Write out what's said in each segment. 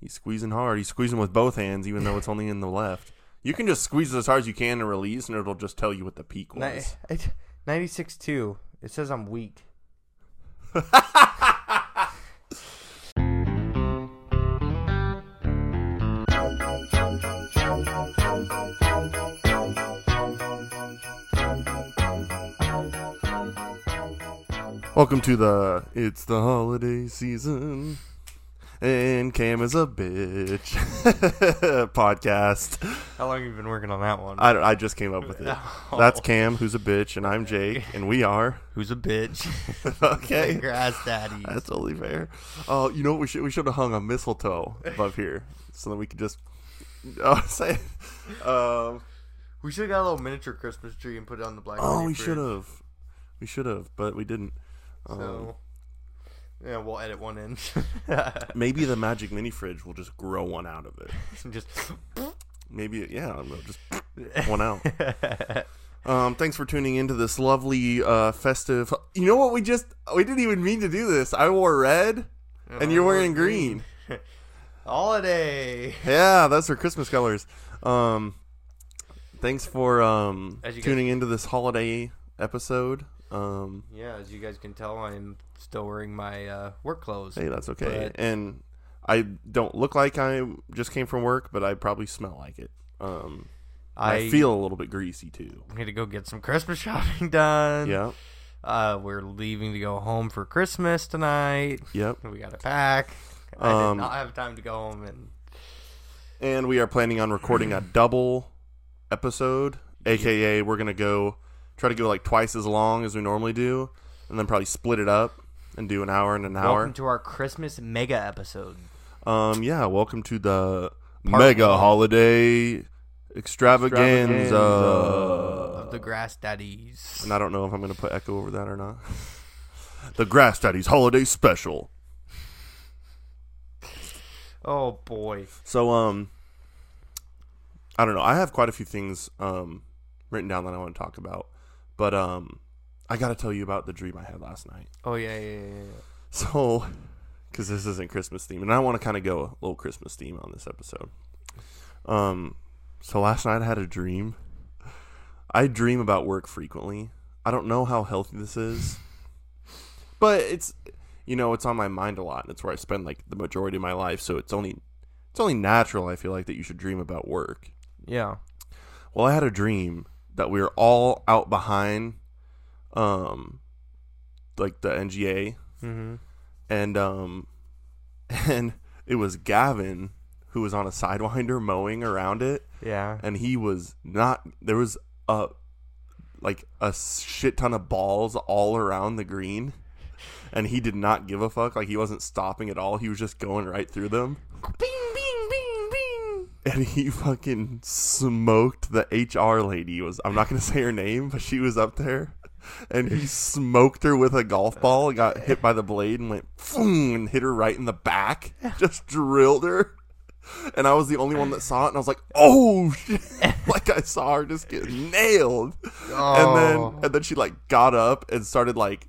He's squeezing hard. He's squeezing with both hands, even though it's only in the left. You can just squeeze as hard as you can and release, and it'll just tell you what the peak was. Ninety six two. It says I'm weak. Welcome to the It's the Holiday Season. And Cam is a bitch podcast. How long have you been working on that one? I, don't- I just came up with it. Oh. That's Cam, who's a bitch, and I'm Jake, and we are. Who's a bitch? Okay. Grass daddy. That's totally fair. Oh, you know what? We should we should have hung a mistletoe above here so that we could just oh, say. Um, We should have got a little miniature Christmas tree and put it on the black. oh, we should have. We should have, but we didn't. Um, So, yeah, we'll edit one in. maybe the magic mini fridge will just grow one out of it. Just Maybe yeah, I don't know, just one out. Um, thanks for tuning into this lovely uh, festive. You know what? We just we didn't even mean to do this. I wore red, and you're wearing green. Holiday. Yeah, that's our Christmas colors. Um, thanks for um, you guys- tuning into this holiday episode. Um, Yeah, as you guys can tell, I'm still wearing my uh, work clothes. hey, that's okay. But- And I don't look like I just came from work, but I probably smell like it. Um, I, I feel a little bit greasy too. I'm gonna go get some Christmas shopping done. Yeah. Uh, we're leaving to go home for Christmas tonight. Yep. We got to pack. I Um, did not have time to go home and And we are planning on recording a double episode, aka we're gonna go try to go like twice as long as we normally do, and then probably split it up and do an hour and an hour. welcome to our Christmas mega episode. Um, yeah, welcome to the Part mega one. holiday extravaganza. Extravaganza. Of the Grass Daddies. And I don't know if I'm gonna put echo over that or not. the Grass Daddies holiday special. Oh boy. So, um, I don't know. I have quite a few things um written down that I want to talk about, but um, I got to tell you about the dream I had last night. Oh yeah, yeah, yeah. yeah. So, because this isn't Christmas theme, and I want to kind of go a little Christmas theme on this episode. Um, so last night I had a dream. I dream about work frequently. I don't know how healthy this is, but it's you know it's on my mind a lot, and it's where I spend like the majority of my life. So it's only it's only natural. I feel like that you should dream about work. Yeah. Well, I had a dream that we were all out behind, um, like the NGA, Mm-hmm. and um, and it was Gavin who was on a sidewinder mowing around it, Yeah. and he was not. There was a like a shit ton of balls all around the green, and he did not give a fuck. Like he wasn't stopping at all. He was just going right through them. Bing, bing, bing, bing. And he fucking smoked the HR lady. Was I'm not gonna say her name, but she was up there, and he smoked her with a golf ball. Got hit by the blade and went and hit her right in the back. Just drilled her. And I was the only one that saw it, and I was like, "Oh shit!" like I saw her just get nailed. And Oh. then and then she like got up and started like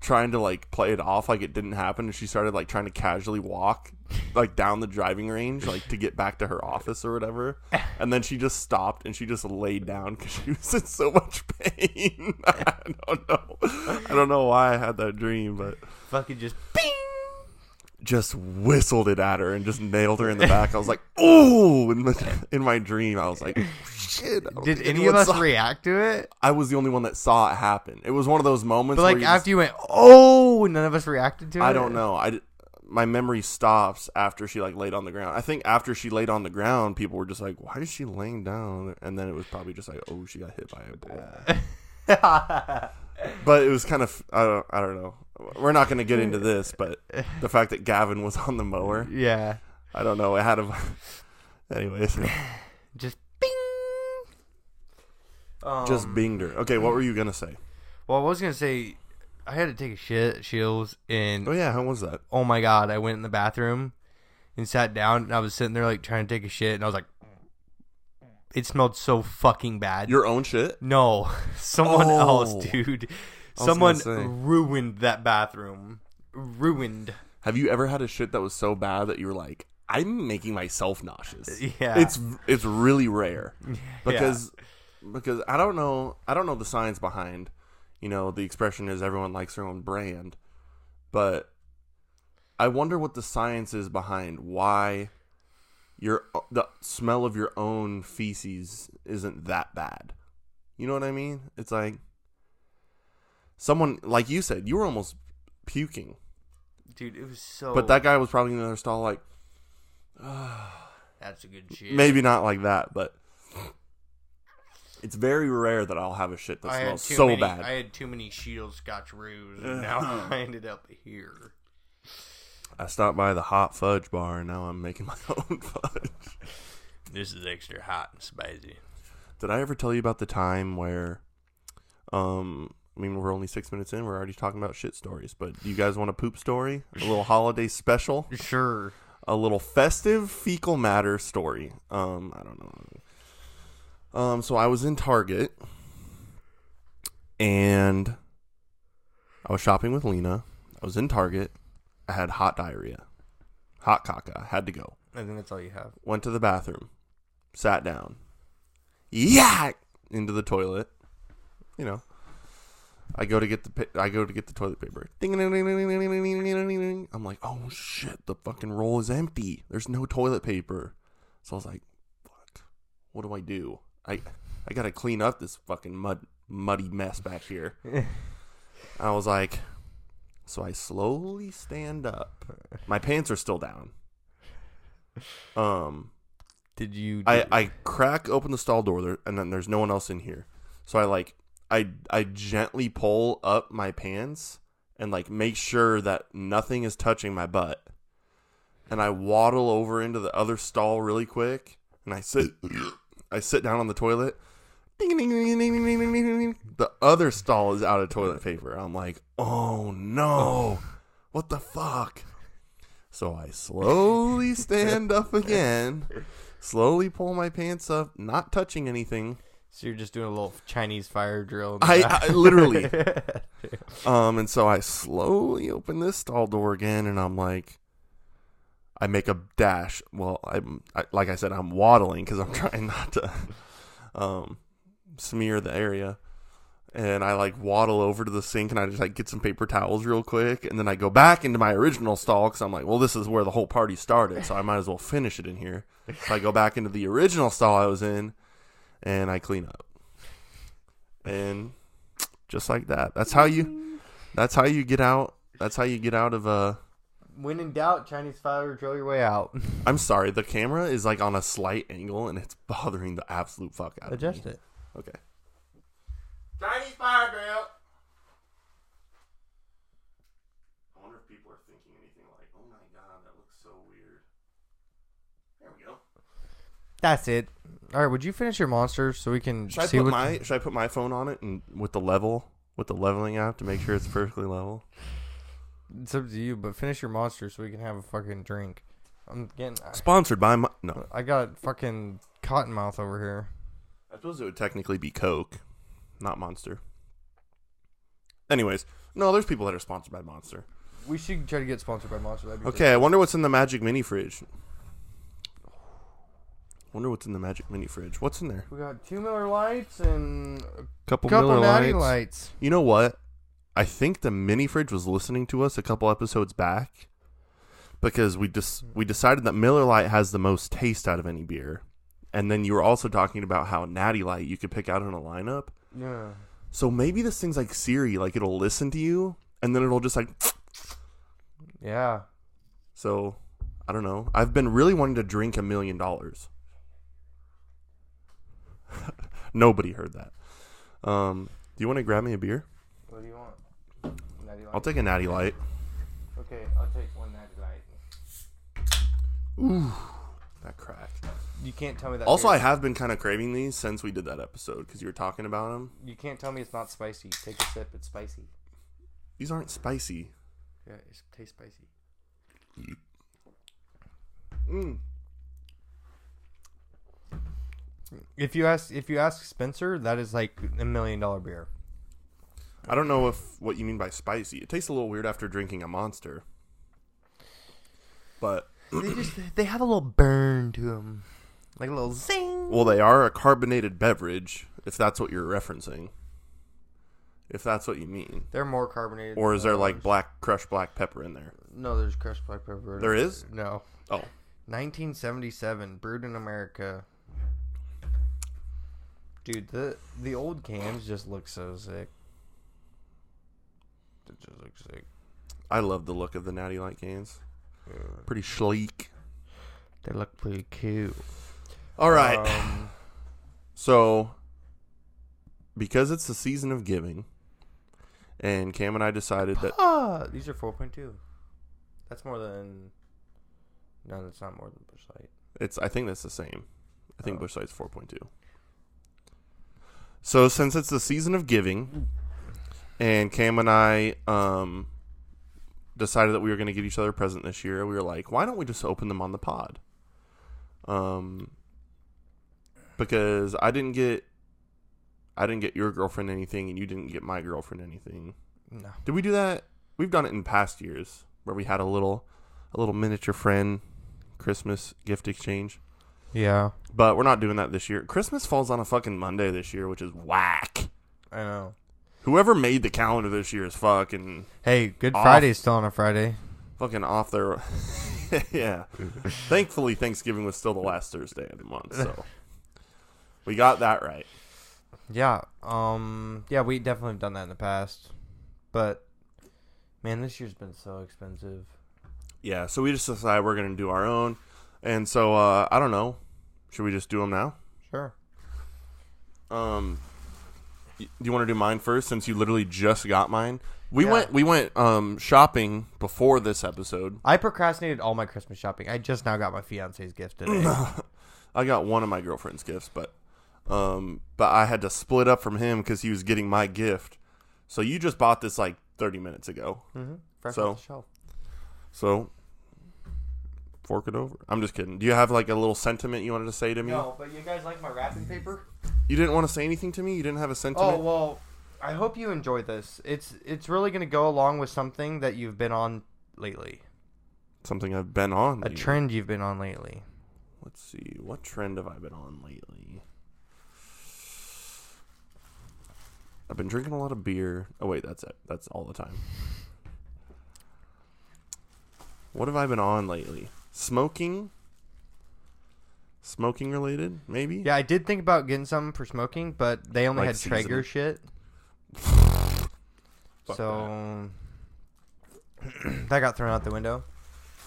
trying to like play it off like it didn't happen and she started like trying to casually walk like down the driving range like to get back to her office or whatever and then she just stopped and she just laid down because she was in so much pain i don't know i don't know why i had that dream but Fucking just bing. just whistled it at her and just nailed her in the back i was like oh in, the, in my dream i was like shit Did any of us saw- react to it? i was the only one that saw it happen it was one of those moments But where like after just- you went, oh, none of us reacted to it. I don't know. I my memory stops after she like laid on the ground. I think after she laid on the ground, people were just like, "Why is she laying down?" And then it was probably just like, "Oh, she got hit by a ball." but it was kind of I don't I don't know. We're not going to get into this, but the fact that Gavin was on the mower, yeah. I don't know. It had a. Anyways, Just bing. Um, just binged her. Okay, what were you gonna say? Well, I was gonna say, I had to take a shit at Shields, and Oh yeah, how was that? oh my god, I went in the bathroom and sat down, and I was sitting there like trying to take a shit, and I was like, it smelled so fucking bad. Your own shit? no, someone Oh. else, dude. was Someone say. ruined that bathroom. Ruined. Have you ever had a shit that was so bad that you were like, I'm making myself nauseous. Yeah. It's it's really rare because because I don't know I don't know the science behind you know the expression is everyone likes their own brand, but I wonder what the science is behind why your the smell of your own feces isn't that bad. You know what I mean? It's like someone like you said you were almost puking, dude, it was so. but that guy was probably in another stall like that's a good shit. maybe not like that, but it's very rare that I'll have a shit that I smells so many, bad. I had too many Shield Scotcheroos, and now I ended up here. I stopped by the hot fudge bar and now I'm making my own fudge. This is extra hot and spicy. Did I ever tell you about the time where, um, I mean, we're only six minutes in. We're already talking about shit stories, but do you guys want a poop story? A little holiday special? Sure. A little festive fecal matter story. Um, I don't know. Um, so I was in Target and I was shopping with Lena. I was in Target. I had hot diarrhea, hot caca. Had to go. I think that's all you have. Went to the bathroom, sat down, yak into the toilet. You know, I go to get the I go to get the toilet paper. Ding, ding, ding, ding, ding, ding, ding. I'm like, oh shit, the fucking roll is empty. There's no toilet paper. So I was like, fuck, what do I do? I I gotta clean up this fucking mud muddy mess back here. I was like, so I slowly stand up. My pants are still down. Um, Did you? I, I crack open the stall door there, and then there's no one else in here. So I like I I gently pull up my pants and like make sure that nothing is touching my butt. And I waddle over into the other stall really quick, and I sit I sit down on the toilet. Ding, ding, ding, the other stall is out of toilet paper. I'm like, oh no, what the fuck? So I slowly stand up again, slowly pull my pants up, not touching anything. So you're just doing a little Chinese fire drill. I, I, literally. um, and so I slowly open this stall door again, and I'm like, I make a dash. Well, I'm I, like I said, I'm waddling because I'm trying not to, um, smear the area. And I like waddle over to the sink and I just like get some paper towels real quick, and then I go back into my original stall because I'm like, well, this is where the whole party started, so I might as well finish it in here. So I go back into the original stall I was in, and I clean up. And just like that, that's how you, that's how you get out. That's how you get out of a. when in doubt, Chinese fire drill your way out. I'm sorry, the camera is like on a slight angle and it's bothering the absolute fuck out of me. Adjust it. Okay. Chinese fire drill. I wonder if people are thinking anything like, "Oh my god, that looks so weird." There we go. That's it. All right, would you finish your monsters so we can Should I see put what? my Should I put my phone on it and with the level with the leveling app to make sure it's perfectly level? It's up to you, but finish your monster so we can have a fucking drink. I'm getting. Sponsored by my no. I got fucking cottonmouth over here. I suppose it would technically be Coke, not Monster. Anyways, no, there's people that are sponsored by Monster. We should try to get sponsored by Monster. That'd be Okay, I wonder what's in the Magic Mini Fridge. Wonder what's in the Magic Mini Fridge. What's in there? We got two Miller Lites and a Couple, couple Miller Natty Lights. Lights. You know what? I think the mini fridge was listening to us a couple episodes back because we just we decided that Miller Lite has the most taste out of any beer. And then you were also talking about how Natty Light you could pick out in a lineup. Yeah. So maybe this thing's like Siri, like it'll listen to you and then it'll just like Yeah. so I don't know. I've been really wanting to drink a million dollars. Nobody heard that. Um, do you want to grab me a beer? What do you want? I'll take a Natty Light. okay, I'll take one Natty Light. Ooh, that cracked. You can't tell me that. Also, beer- I have been kind of craving these since we did that episode because you were talking about them. You can't tell me it's not spicy. Take a sip. It's spicy. These aren't spicy. Yeah, it tastes spicy. Mm. If you ask, if you ask Spencer, that is like a million dollar beer. I don't know if what you mean by spicy. It tastes a little weird after drinking a monster. But they just they have a little burn to them, like a little zing. Well, they are a carbonated beverage, if that's what you're referencing. If that's what you mean. They're more carbonated. Or is there like black crushed black pepper in there? No, there's crushed black pepper. There is? No. Oh. 1977, brewed in America. Dude, the the old cans just look so sick. It just looks sick. I love the look of the Natty Light cans. Pretty sleek. They look pretty cute. All right. Um, So, because it's the season of giving, and Cam and I decided that ah, these are 4.2. That's more than. No, that's not more than Busch Light. it's, I think that's the same. I think Oh. Busch Light's 4.2. So, since it's the season of giving, and Cam and I um, decided that we were going to give each other a present this year, we were like, why don't we just open them on the pod? Um, because I didn't get, I didn't get your girlfriend anything, and you didn't get my girlfriend anything. No. Did we do that? We've done it in past years where we had a little, a little miniature friend Christmas gift exchange. Yeah, But we're not doing that this year. Christmas falls on a fucking Monday this year, which is whack. I know. Whoever made the calendar this year is fucking Hey, Good Off. Friday's still on a Friday. fucking off their Yeah. Thankfully Thanksgiving was still the last Thursday of the month, so we got that right. Yeah. Um. Yeah, we definitely have done that in the past, but man, this year's been so expensive. Yeah, so we just decided we're gonna do our own. And so uh I don't know. Should we just do them now? Sure. Um, do you want to do mine first since you literally just got mine? We Yeah. went we went um shopping before this episode. I procrastinated all my Christmas shopping. I just now got my fiance's gift today. I got one of my girlfriend's gifts, but um, but I had to split up from him because he was getting my gift. So you just bought this like 30 minutes ago. mm-hmm. Fresh So- off the shelf. So fork it over. I'm just kidding. Do you have like a little sentiment you wanted to say to me? No, but you guys like my wrapping paper? You didn't want to say anything to me. You didn't have a sentiment. Oh well, I hope you enjoy this. It's it's really gonna go along with something that you've been on lately. Something I've been on. A trend you've been on lately. Let's see. What trend have I been on lately? I've been drinking a lot of beer. Oh wait, that's it. That's all the time. What have I been on lately? Smoking? Smoking related, maybe? Yeah, I did think about getting some for smoking, but they only Like had Traeger shit. Fuck so that got thrown out the window.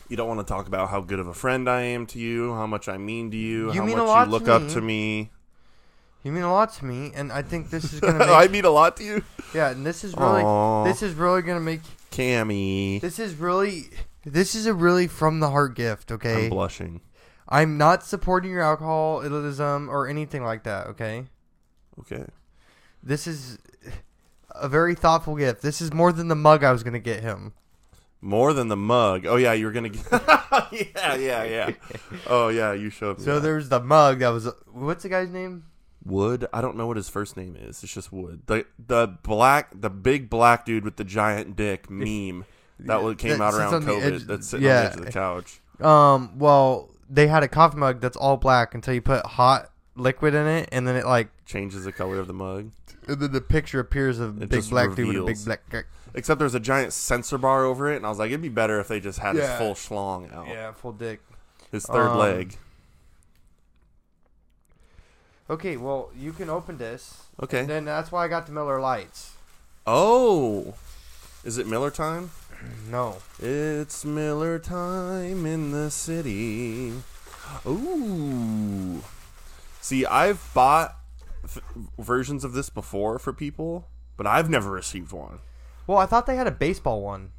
You don't want to talk about how good of a friend I am to you, how much I mean to you, You how mean a much lot you look to up me. to me. You mean a lot to me, and I think this is gonna make I mean a lot to you. yeah, and this is really Aw. this is really gonna make Cammy. this is really this is a really from the heart gift. okay? I'm blushing. I'm not supporting your alcoholism or anything like that. Okay, Okay. this is a very thoughtful gift. This is more than the mug I was gonna get him. More than the mug. Oh yeah, you were gonna get. yeah, yeah, yeah. Oh yeah, you showed me. So that. there's the mug that was what's the guy's name? Wood. I don't know what his first name is. It's just Wood. The the black, the big black dude with the giant dick meme that was came out around the COVID. edge- that's sitting yeah. on the edge of the couch. Um, well, they had a coffee mug that's all black until you put hot liquid in it, and then it like, Changes the color of the mug. and then the picture appears of It big black dude with a big black. dick. Except there's a giant censor bar over it, and I was like, it'd be better if they just had Yeah. his full schlong out, Yeah, full dick. his third Um, leg. Okay, well, you can open this. Okay. And then that's why I got the Miller Lites. Oh, is it Miller time? No. It's Miller time in the city. Ooh. See, I've bought f- versions of this before for people, but I've never received one. Well, I thought they had a baseball one.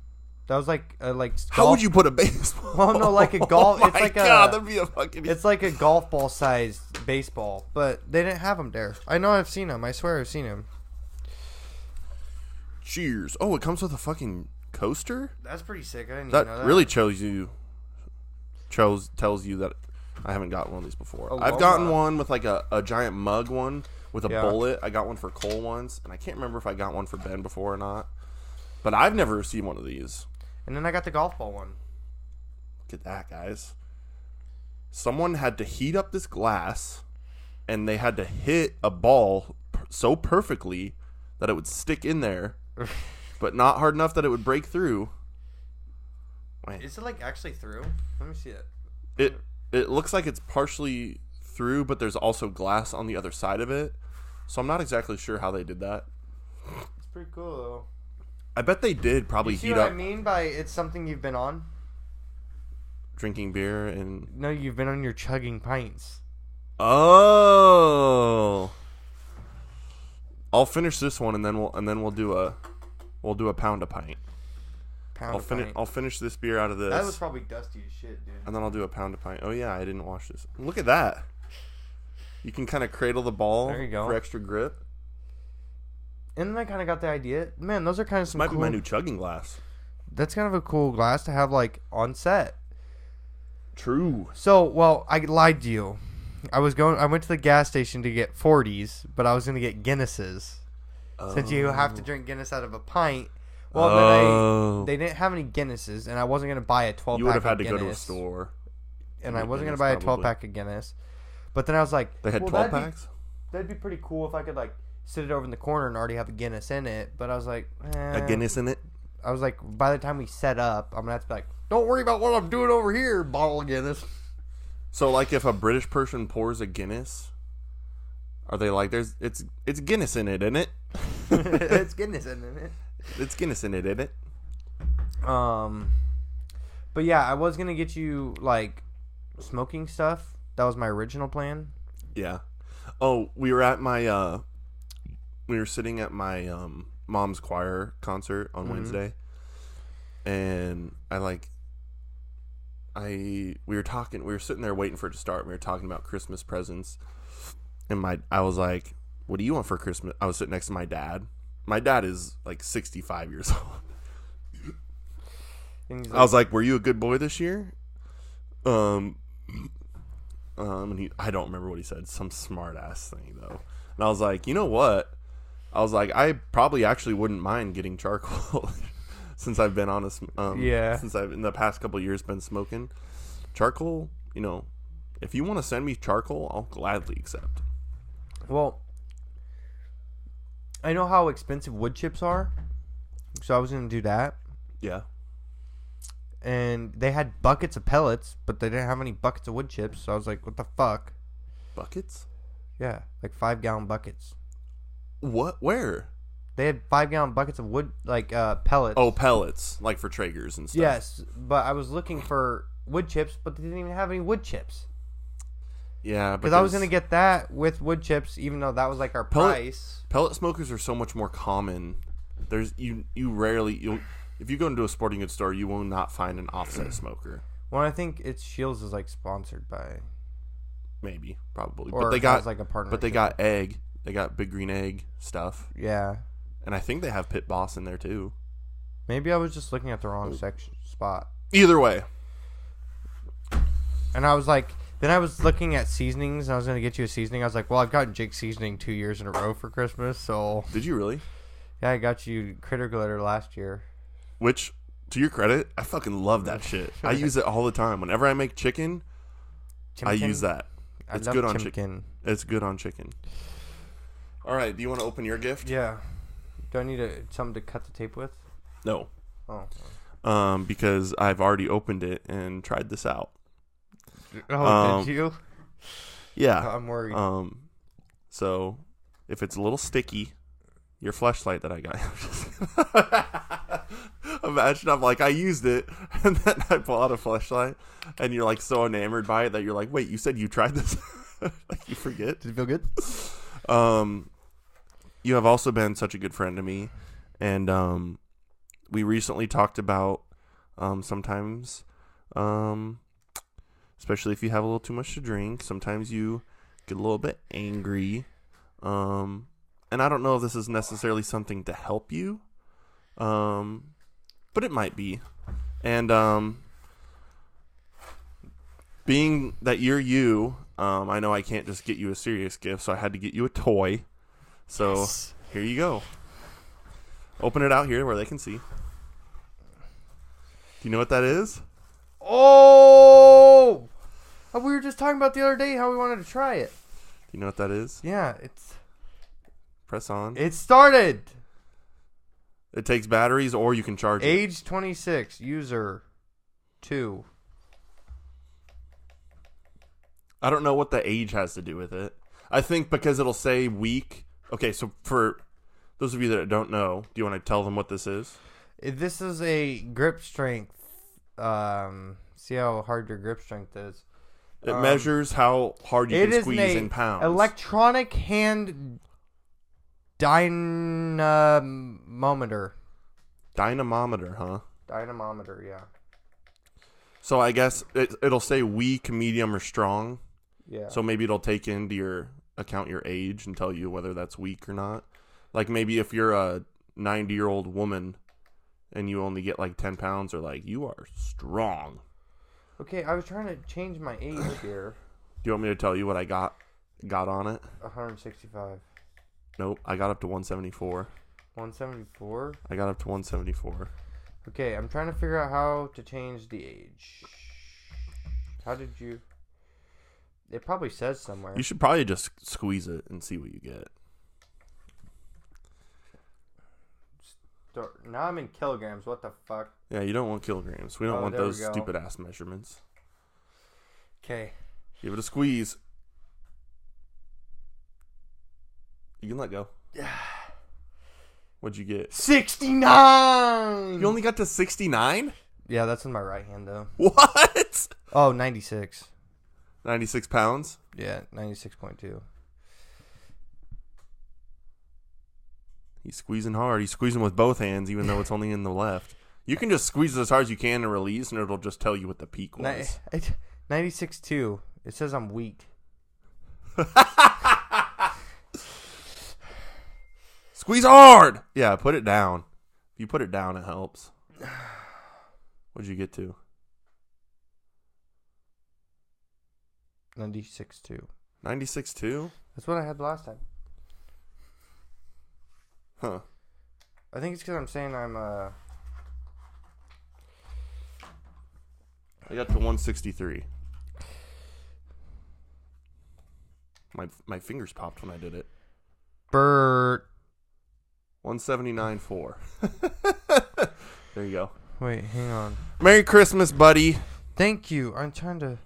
That was like a like. How would you put a baseball? Well, no, like a golf- Oh it's my like a- God, that'd be a fucking. It's like a golf ball sized baseball, but they didn't have them there. I know I've seen them. I swear I've seen them. Cheers. Oh, it comes with a fucking coaster. That's pretty sick. I didn't That, even know that. really shows you. Chose tells you that I haven't gotten one of these before. I've gotten one with like a, a giant mug one with a Yeah. bullet. I got one for Cole once, and I can't remember if I got one for Ben before or not. But I've never received one of these. And then I got the golf ball one. Look at that, guys. Someone had to heat up this glass and they had to hit a ball so perfectly that it would stick in there, but not hard enough that it would break through. Wait. Is it like actually through? Let me see it. It it looks like it's partially through, but there's also glass on the other side of it. So I'm not exactly sure how they did that. It's pretty cool though. I bet they did probably You see heat what up I mean by it's something you've been on? drinking beer and No, you've been on your chugging pints. Oh. I'll finish this one and then we'll and then we'll do a we'll do a pound a pint. Pound I'll a finish pint. I'll finish this beer out of this. That was probably dusty as shit, dude. and then I'll do a pound a pint. Oh yeah, I didn't wash this. Look at that. You can kind of cradle the ball There you go. for extra grip. And then I kind of got the idea. Man, those are kind of some Might cool. be my new chugging glass. That's kind of a cool glass to have like on set. True. So, well, I lied to you. I was going. I went to the gas station to get 40s, but I was going to get Guinnesses. Since you have to drink Guinness out of a pint. Well, Oh. then I, they didn't have any Guinnesses, and I wasn't going to buy a 12 you would have had to go to a store. and I wasn't Guinness, to buy a 12 probably. pack of Guinness. But then I was like, They had well, 12 that'd be- packs? that'd be pretty cool if I could like sit it over in the corner and already have a Guinness in it. But I was like, eh. A Guinness in it? I was like, by the time we set up, I'm gonna have to be like, don't worry about what I'm doing over here, bottle of Guinness. So like if a British person pours a Guinness, are they like there's it's it's Guinness in it, isn't it? it's Guinness in it. It's Guinness in it, isn't it? Um, but yeah, I was gonna get you like smoking stuff. That was my original plan. Yeah. Oh, we were at my uh we were sitting at my um mom's choir concert on Wednesday. And I like I we were talking we were sitting there waiting for it to start. We were talking about Christmas presents. And my I was like, "What do you want for Christmas?" I was sitting next to my dad. My dad is like 65 years old. And he's I was like, "Were you a good boy this year?" Um, um, and he, I don't remember what he said. Some smart ass thing though. And I was like, "You know what?" I was like, "I probably actually wouldn't mind getting charcoal since I've been on a um, Yeah. since I've in the past couple of years been smoking charcoal. You know, if you want to send me charcoal, I'll gladly accept." Well, I know how expensive wood chips are, so I was gonna do that. Yeah. And they had buckets of pellets, but they didn't have any buckets of wood chips. So I was like, what the fuck? Buckets? Yeah, like five gallon buckets. What? Where? They had five gallon buckets of wood, like uh, pellets. Oh, pellets, like for Traegers and stuff. yes, but I was looking for wood chips, but they didn't even have any wood chips. Yeah, but Because I was gonna get that with wood chips, even though that was like our Pellet- price. pellet smokers are so much more common. There's you you rarely you if you go into a sporting goods store, you will not find an offset smoker. Well, I think it's Shields is like sponsored by, Maybe, probably, or but they got like a partner. but they got egg. They got big green egg stuff, yeah. and I think they have pit boss in there too. Maybe I was just looking at the wrong section spot, Either way, and I was like, then I was looking at seasonings, and I was gonna get you a seasoning. I was like, well, I've gotten Jake seasoning two years in a row for Christmas, so did you really? yeah, I got you critter glitter last year. Which, to your credit, I fucking love that shit. I use it all the time. Whenever I make chicken, I use that. I It's love good on chimkin. chicken. It's good on chicken. All right, do you want to open your gift? Yeah. Do I need a, something to cut the tape with? No, Oh. um, because I've already opened it and tried this out. Oh, Um, did you? Yeah. I'm worried. Um, so if it's a little sticky, your flashlight that I got. Imagine I'm like I used it, and then I pull out a flashlight, and you're like so enamored by it that you're like, wait, you said you tried this? like you forget. Did it feel good? Um, you have also been such a good friend to me, and um, we recently talked about um sometimes, um, especially if you have a little too much to drink, sometimes you get a little bit angry. Um, and I don't know if this is necessarily something to help you, um, but it might be. And um, being that you're you, um, I know I can't just get you a serious gift, so I had to get you a toy. So Yes. here you go. Open it out here where they can see. Do you know what that is? Oh, Uh, we were just talking about the other day how we wanted to try it. Do you know what that is? Yeah, it's Press on. it started. It takes batteries, or you can charge it. Age 26, user 2. I don't know what the age has to do with it. I think because it'll say week. Okay, so for those of you that don't know, do you want to tell them what this is? This is a grip strength. Um, see how hard your grip strength is. It Um, measures how hard you can squeeze in pounds. electronic hand dynamometer. Dynamometer, huh? Dynamometer, yeah. So I guess it, it'll say weak, medium, or strong. Yeah. So maybe it'll take into your account your age and tell you whether that's weak or not. Like maybe if you're a 90 year old woman and you only get like 10 pounds, or like you are strong. okay, I was trying to change my age here. Do you want me to tell you what I got got on it? 165. Nope, I got up to 174. 174. I got up to 174. Okay, I'm trying to figure out how to change the age. How did you? It probably says somewhere. You should probably just squeeze it and see what you get. Start- Now I'm in kilograms. What the fuck? Yeah, you don't want kilograms. We don't Oh, want those stupid ass measurements. Okay. Give it a squeeze. You can let go. Yeah. What'd you get? 69. You only got to 69? Yeah, that's in my right hand though. What? Oh, 96. 96 pounds? Yeah, 96.2. He's squeezing hard. He's squeezing with both hands, even though it's only in the left. You can just squeeze it as hard as you can and release, and it'll just tell you what the peak was. Ninety six two. It says I'm weak. Squeeze hard! Yeah, put it down. If you put it down, it helps. What'd you get to? Ninety six two. Ninety six two. That's what I had last time. Huh. I think it's because I'm saying I'm uh I got to 163. My my fingers popped when I did it. Bert. 179.4. there you go. Wait, hang on. Merry Christmas, buddy. Thank you. I'm trying to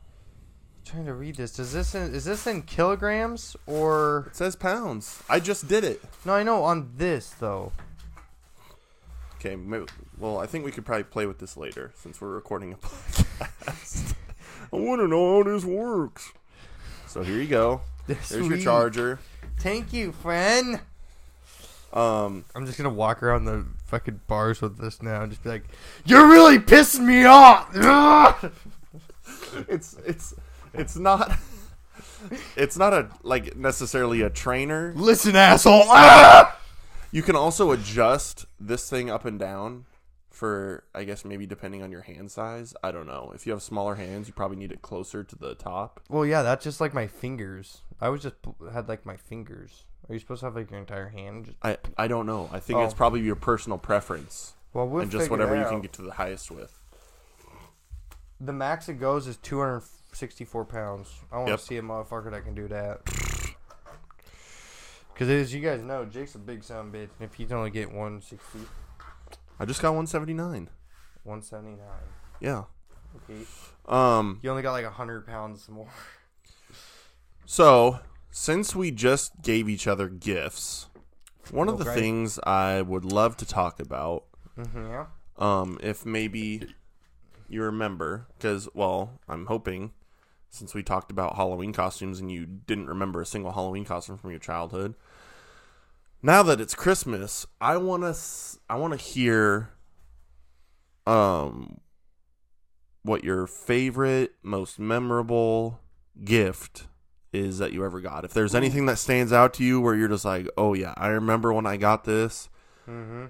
trying to read this. Does this in, is this in kilograms or It says pounds. I just did it. no? I know on this though. Okay, maybe, well, I think we could probably play with this later since we're recording a podcast. I want to know how this works. So here you go. There's your Sweet. charger. Thank you, friend. Um, I'm just gonna walk around the fucking bars with this now and just be like, "You're really pissing me off." It's it's it's not it's not a like necessarily a trainer. Listen, asshole. Ah! You can also adjust this thing up and down for I guess maybe depending on your hand size. I don't know. If you have smaller hands, you probably need it closer to the top. Well, yeah, that's just like my fingers. I was just had like my fingers. Are you supposed to have like your entire hand? Just, I I don't know. I think it's Oh. probably your personal preference well, we'll and just whatever you can get to the highest with. The max it goes is 264 pounds. I want to Yep. see a motherfucker that can do that. Because as you guys know, Jake's a big son of a bitch. And if he's only get 160, I just got 179. 179, Yeah. okay, Um you only got like 100 pounds more. So, since we just gave each other gifts, one of the things I would love to talk about, Mm-hmm, yeah. um, if maybe you remember, because, well, I'm hoping, since we talked about Halloween costumes and you didn't remember a single Halloween costume from your childhood, now that it's Christmas, I want to, I want to hear, um, what your favorite, most memorable gift is that you ever got. If there's anything that stands out to you where you're just like, oh yeah, I remember when I got this. Mm-hmm.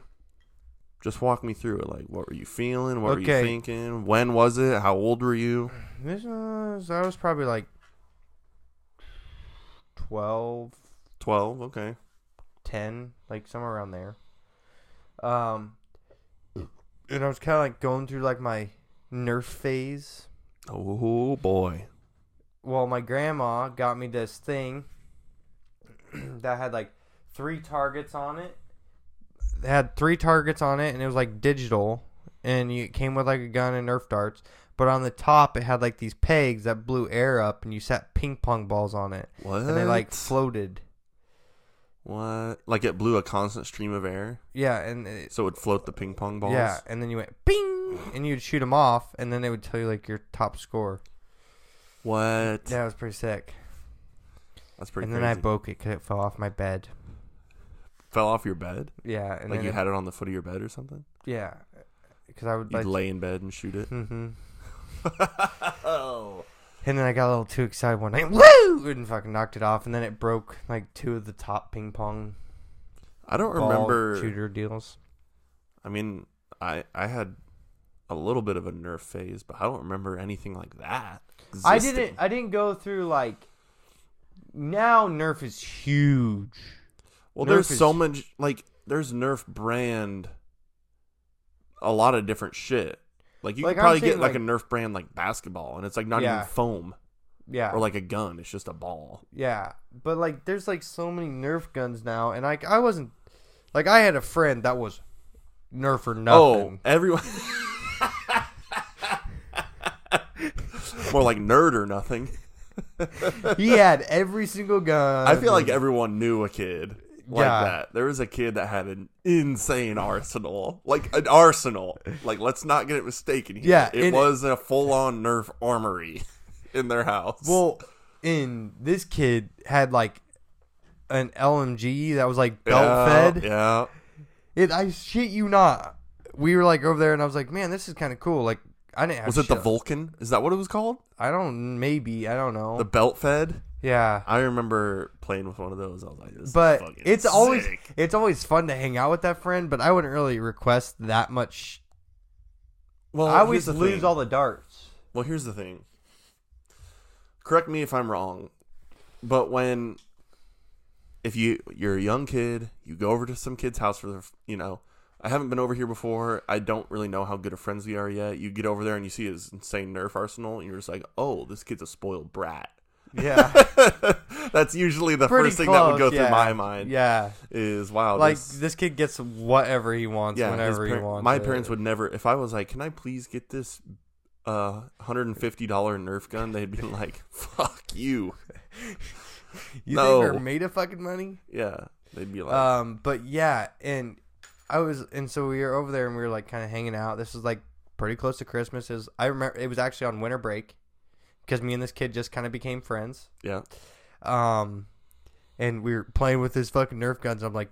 Just walk me through it. Like, what were you feeling? What were you thinking? When was it? How old were you? This was I was probably like 12, 12. Okay. 10, like somewhere around there. Um, and I was kind of like going through like my Nerf phase. Oh boy. Well, my grandma got me this thing that had like three targets on it. It had three targets on it, and it was like digital, and you, it came with like a gun and Nerf darts. But on the top, it had like these pegs that blew air up, and you set ping pong balls on it, What? and they like floated. what? Like it blew a constant stream of air, Yeah, and it, so it would float the ping pong balls. yeah, and then you went ping, and you'd shoot them off, and then they would tell you like your top score. What? Yeah, it was pretty sick. That's pretty. and then. I broke it because it fell off my bed. Fell off your bed. Yeah, and like you it- had it on the foot of your bed or something. yeah, because I would You'd like. lay in bed and shoot it. hmm oh. And then I got a little too excited one night, woo, and fucking knocked it off, and then it broke like two of the top ping pong I don't remember. shooter deals. I mean, I I had a little bit of a Nerf phase, but I don't remember anything like that. I didn't. I didn't go through like. Now Nerf is huge. Well, Nerf there's is- so much like there's Nerf brand, a lot of different shit. Like you Like, could probably get like, like- a Nerf brand like basketball, and it's like not Yeah. even foam Yeah, or like a gun; it's just a ball. yeah, but like, there's like so many Nerf guns now, and like, I wasn't like, I had a friend that was Nerf or oh, nothing. Oh, everyone. More like nerd or nothing. he had every single gun. I feel like everyone knew a kid like Yeah. that. There was a kid that had an insane arsenal, like an arsenal. Like, let's not get it mistaken. Here. Yeah, it was a full-on Nerf armory in their house. Well, in this kid had like an LMG that was like belt yeah, fed. Yeah, It, I shit you not. We were like over there, and I was like, man, this is kind of cool. Like, I didn't have. was it the Vulcan? Is that what it was called? I don't. Maybe I don't know. The belt fed. Yeah. I remember playing with one of those. I was like, this is But fucking it's always it's always fun to hang out with that friend. But I wouldn't really request that much. Well, I always lose thing. all the darts. Well, here's the thing. Correct me if I'm wrong, but when if you you're a young kid, you go over to some kid's house for the you know, I haven't been over here before. I don't really know how good of friends we are yet. You get over there and you see his insane Nerf arsenal, and you're just like, "Oh, this kid's a spoiled brat." Yeah, That's usually the pretty first thing that would go close, through my mind. Yeah, Is wow, like this, this kid gets whatever he wants yeah, his whenever he par- wants. My it. parents would never. If I was like, "Can I please get this uh, hundred and fifty dollar Nerf gun?" They'd be like, "Fuck you." You No. think they're made of fucking money? Yeah, they'd be like, Um, but yeah, and I was, and so we were over there and we were like kind of hanging out. This was like pretty close to Christmas. Is I remember it was actually on winter break because me and this kid just kind of became friends. yeah, Um, and we were playing with his fucking Nerf guns. I'm like,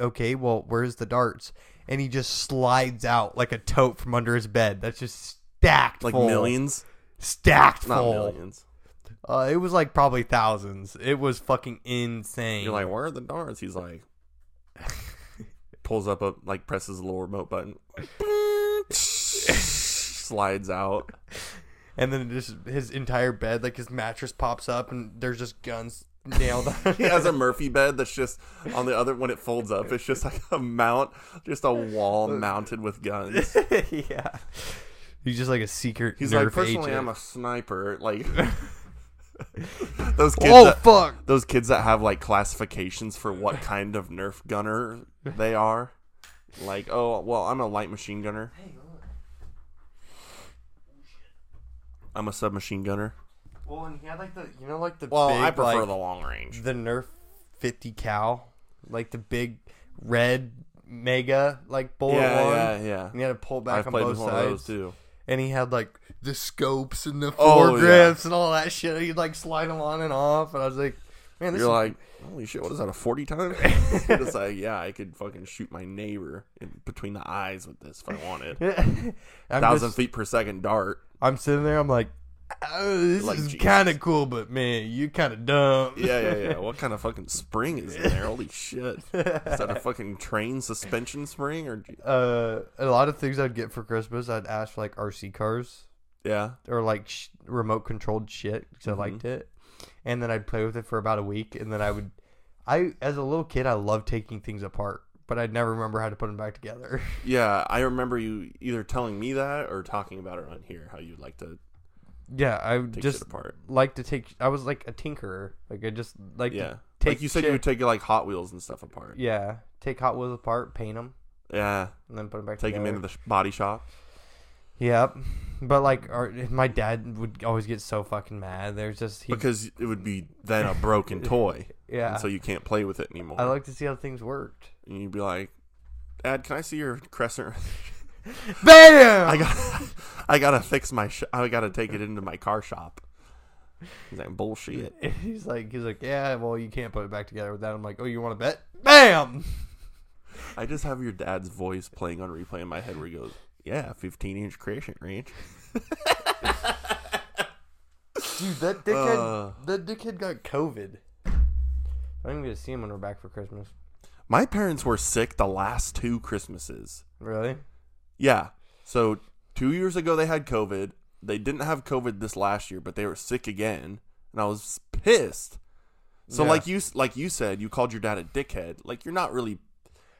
okay, well, where's the darts? And he just slides out like a tote from under his bed. That's just stacked, like full. millions, stacked not full. millions. Uh, it was like probably thousands. It was fucking insane. You're like, "Where are the darts?" He's like, pulls up a like presses the little remote button, slides out. And then just his entire bed, like his mattress pops up, and there's just guns nailed on. He has a Murphy bed that's just on the other when it folds up. It's just like a mount, just a wall mounted with guns. yeah. He's just like a secret. He's Nerf like, personally, agent. I'm a sniper. Like those kids. Oh that, fuck! those kids that have like classifications for what kind of Nerf gunner they are. Like, oh, well, I'm a light machine gunner. I'm a submachine gunner. Well, and he had like the, you know, like the Well, big, I prefer like, the long range. the Nerf 50 cal, like the big red mega like bullet Yeah, one. yeah, yeah. And he had to pull back I've on played both with one of those sides. too. And he had like the scopes and the Oh, foregrips and all that shit. He'd like slide them on and off, and I was like, man, this You're is like, holy shit, what is that, a 40 time? it's like, yeah, I could fucking shoot my neighbor in between the eyes with this if I wanted. Thousand just- feet per second dart. I'm sitting there. I'm like, oh, this Like is Jesus. kind of cool, but man, you kind of dumb. Yeah, yeah, yeah. What kind of fucking spring is in there? Holy shit. Is that a fucking train suspension spring? or uh, a lot of things I'd get for Christmas, I'd ask for like RC cars Yeah. or like sh- remote controlled shit because. I liked it, and then I'd play with it for about a week, and then I would, I as a little kid, I loved taking things apart but I'd never remember how to put them back together. Yeah, I remember you either telling me that or talking about it on here how you'd like to yeah, I take just apart. like to take. I was like a tinkerer. Like I just like Yeah, to take. like you said, shit, you would take like Hot Wheels and stuff apart. Yeah, take Hot Wheels apart, paint them, Yeah, and then put them back take them into the body shop. Yep. But like, our, my dad would always get so fucking mad. There's just he. because it would be then a broken toy, yeah. and so you can't play with it anymore. I like to see how things worked. And you'd be like, "Dad, can I see your crescent?" Bam! I got, I gotta fix my. Sh- I gotta take it into my car shop. He's like, "Bullshit." He's like, he's like, yeah. Well, you can't put it back together with that. I'm like, oh, you want to bet? Bam! I just have your dad's voice playing on replay in my head where he goes, "Yeah, 15 inch crescent wrench." Dude, that dickhead, Uh. that dickhead got COVID. I don't even get to see him when we're back for Christmas. My parents were sick the last two Christmases. Really? Yeah. So two years ago they had COVID. They didn't have COVID this last year, but they were sick again, and I was pissed. So Yeah. like you like you said, you called your dad a dickhead. Like you're not really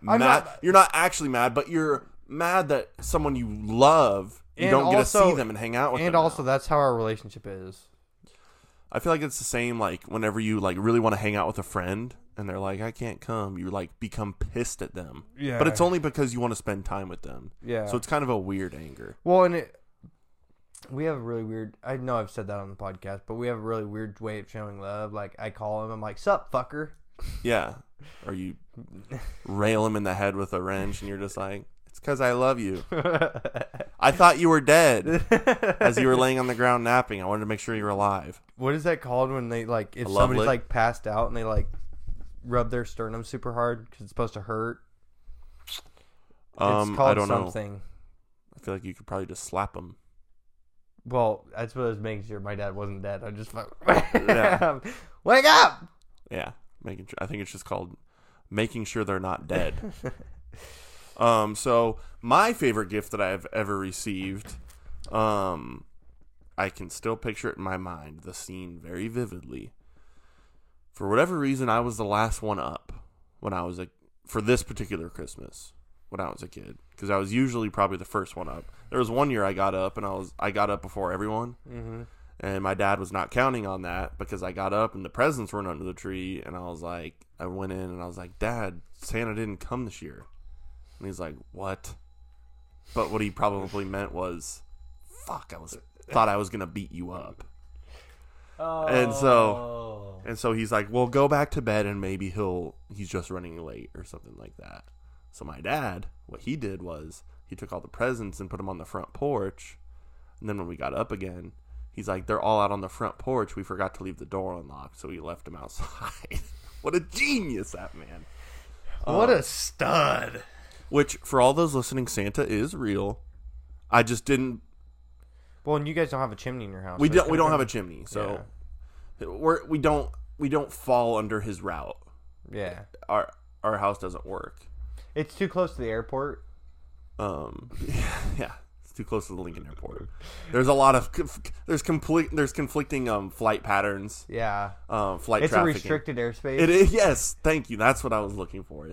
I'm mad. not- You're not actually mad, but you're mad that someone you love you don't get to see them and hang out with And also, now. that's how our relationship is. I feel like it's the same. Like whenever you like really want to hang out with a friend and they're like, "I can't come," you like become pissed at them. Yeah. But it's only because you want to spend time with them. Yeah. So it's kind of a weird anger. Well, and it, we have a really weird. I know I've said that on the podcast, but we have a really weird way of showing love. Like I call him, I'm like, "Sup, fucker." Yeah. Or you rail him in the head with a wrench and you're just like, it's because I love you. I thought you were dead as you were laying on the ground napping. I wanted to make sure you were alive. what is that called when they like if somebody's lick? like passed out and they like rub their sternum super hard because it's supposed to hurt? Um, it's called I don't know. something. I feel like you could probably just slap them. Well, I was making sure my dad wasn't dead. I just fuck- Yeah. wake up. Yeah. Making sure, I think it's just called making sure they're not dead. um, so my favorite gift that I've ever received, um, I can still picture it in my mind, the scene very vividly. For whatever reason, I was the last one up when I was a for this particular Christmas when I was a kid because I was usually probably the first one up. There was one year I got up and I was I got up before everyone, Mm-hmm. and my dad was not counting on that because I got up and the presents weren't under the tree, and I was like, I went in and I was like, Dad, Santa didn't come this year, and he's like, What? But what he probably meant was, Fuck, I was thought I was gonna beat you up, And so- oh. and so he's like, Well, go back to bed and maybe he'll he's just running late or something like that. So my dad, what he did was he took all the presents and put them on the front porch, and then when we got up again, he's like, "They're all out on the front porch. We forgot to leave the door unlocked, so we left them outside." what a genius that man! what a um, stud. Which, for all those listening, Santa is real. I just didn't. Well, and you guys don't have a chimney in your house. We so don't. We don't have a chimney, so we're we don't we don't fall under his route. Yeah, Our our house doesn't work. it's too close to the airport. Um, yeah, it's too close to the Lincoln Airport. There's a lot of there's complete there's conflicting um flight patterns, Yeah, um flight it's a restricted airspace. It is yes, thank you. That's what I was looking for.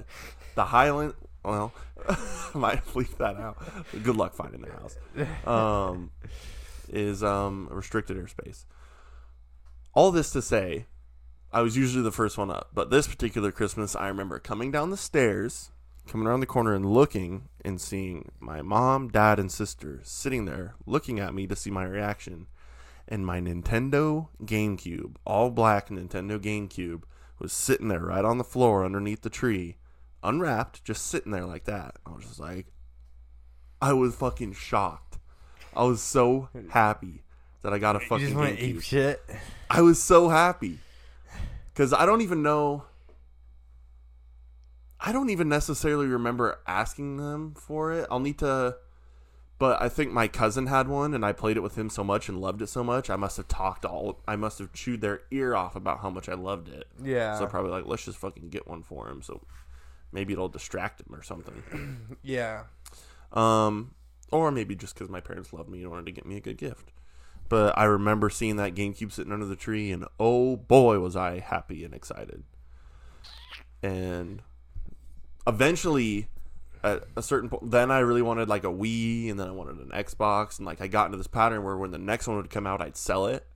The Highland. Well, I might bleep that out. Good luck finding the house. Um, is um restricted airspace. All this to say, I was usually the first one up, but this particular Christmas, I remember coming down the stairs, coming around the corner, and looking and seeing my mom, dad, and sister sitting there looking at me to see my reaction. And my Nintendo GameCube, all black Nintendo GameCube, was sitting there right on the floor underneath the tree, unwrapped, just sitting there like that. I was just like, I was fucking shocked. I was so happy that I got a you fucking just to GameCube. ape shit. I was so happy because I don't even know. I don't even necessarily remember asking them for it. I'll need to, but I think my cousin had one, and I played it with him so much and loved it so much. I must have talked all. I must have chewed their ear off about how much I loved it. Yeah, So probably like, let's just fucking get one for him. So maybe it'll distract him or something. yeah. Um, or maybe just because my parents loved me and wanted to get me a good gift. But I remember seeing that GameCube sitting under the tree, and oh boy, was I happy and excited. And eventually, at a certain point, then I really wanted like a Wii, and then I wanted an Xbox, and like I got into this pattern where when the next one would come out, I'd sell it.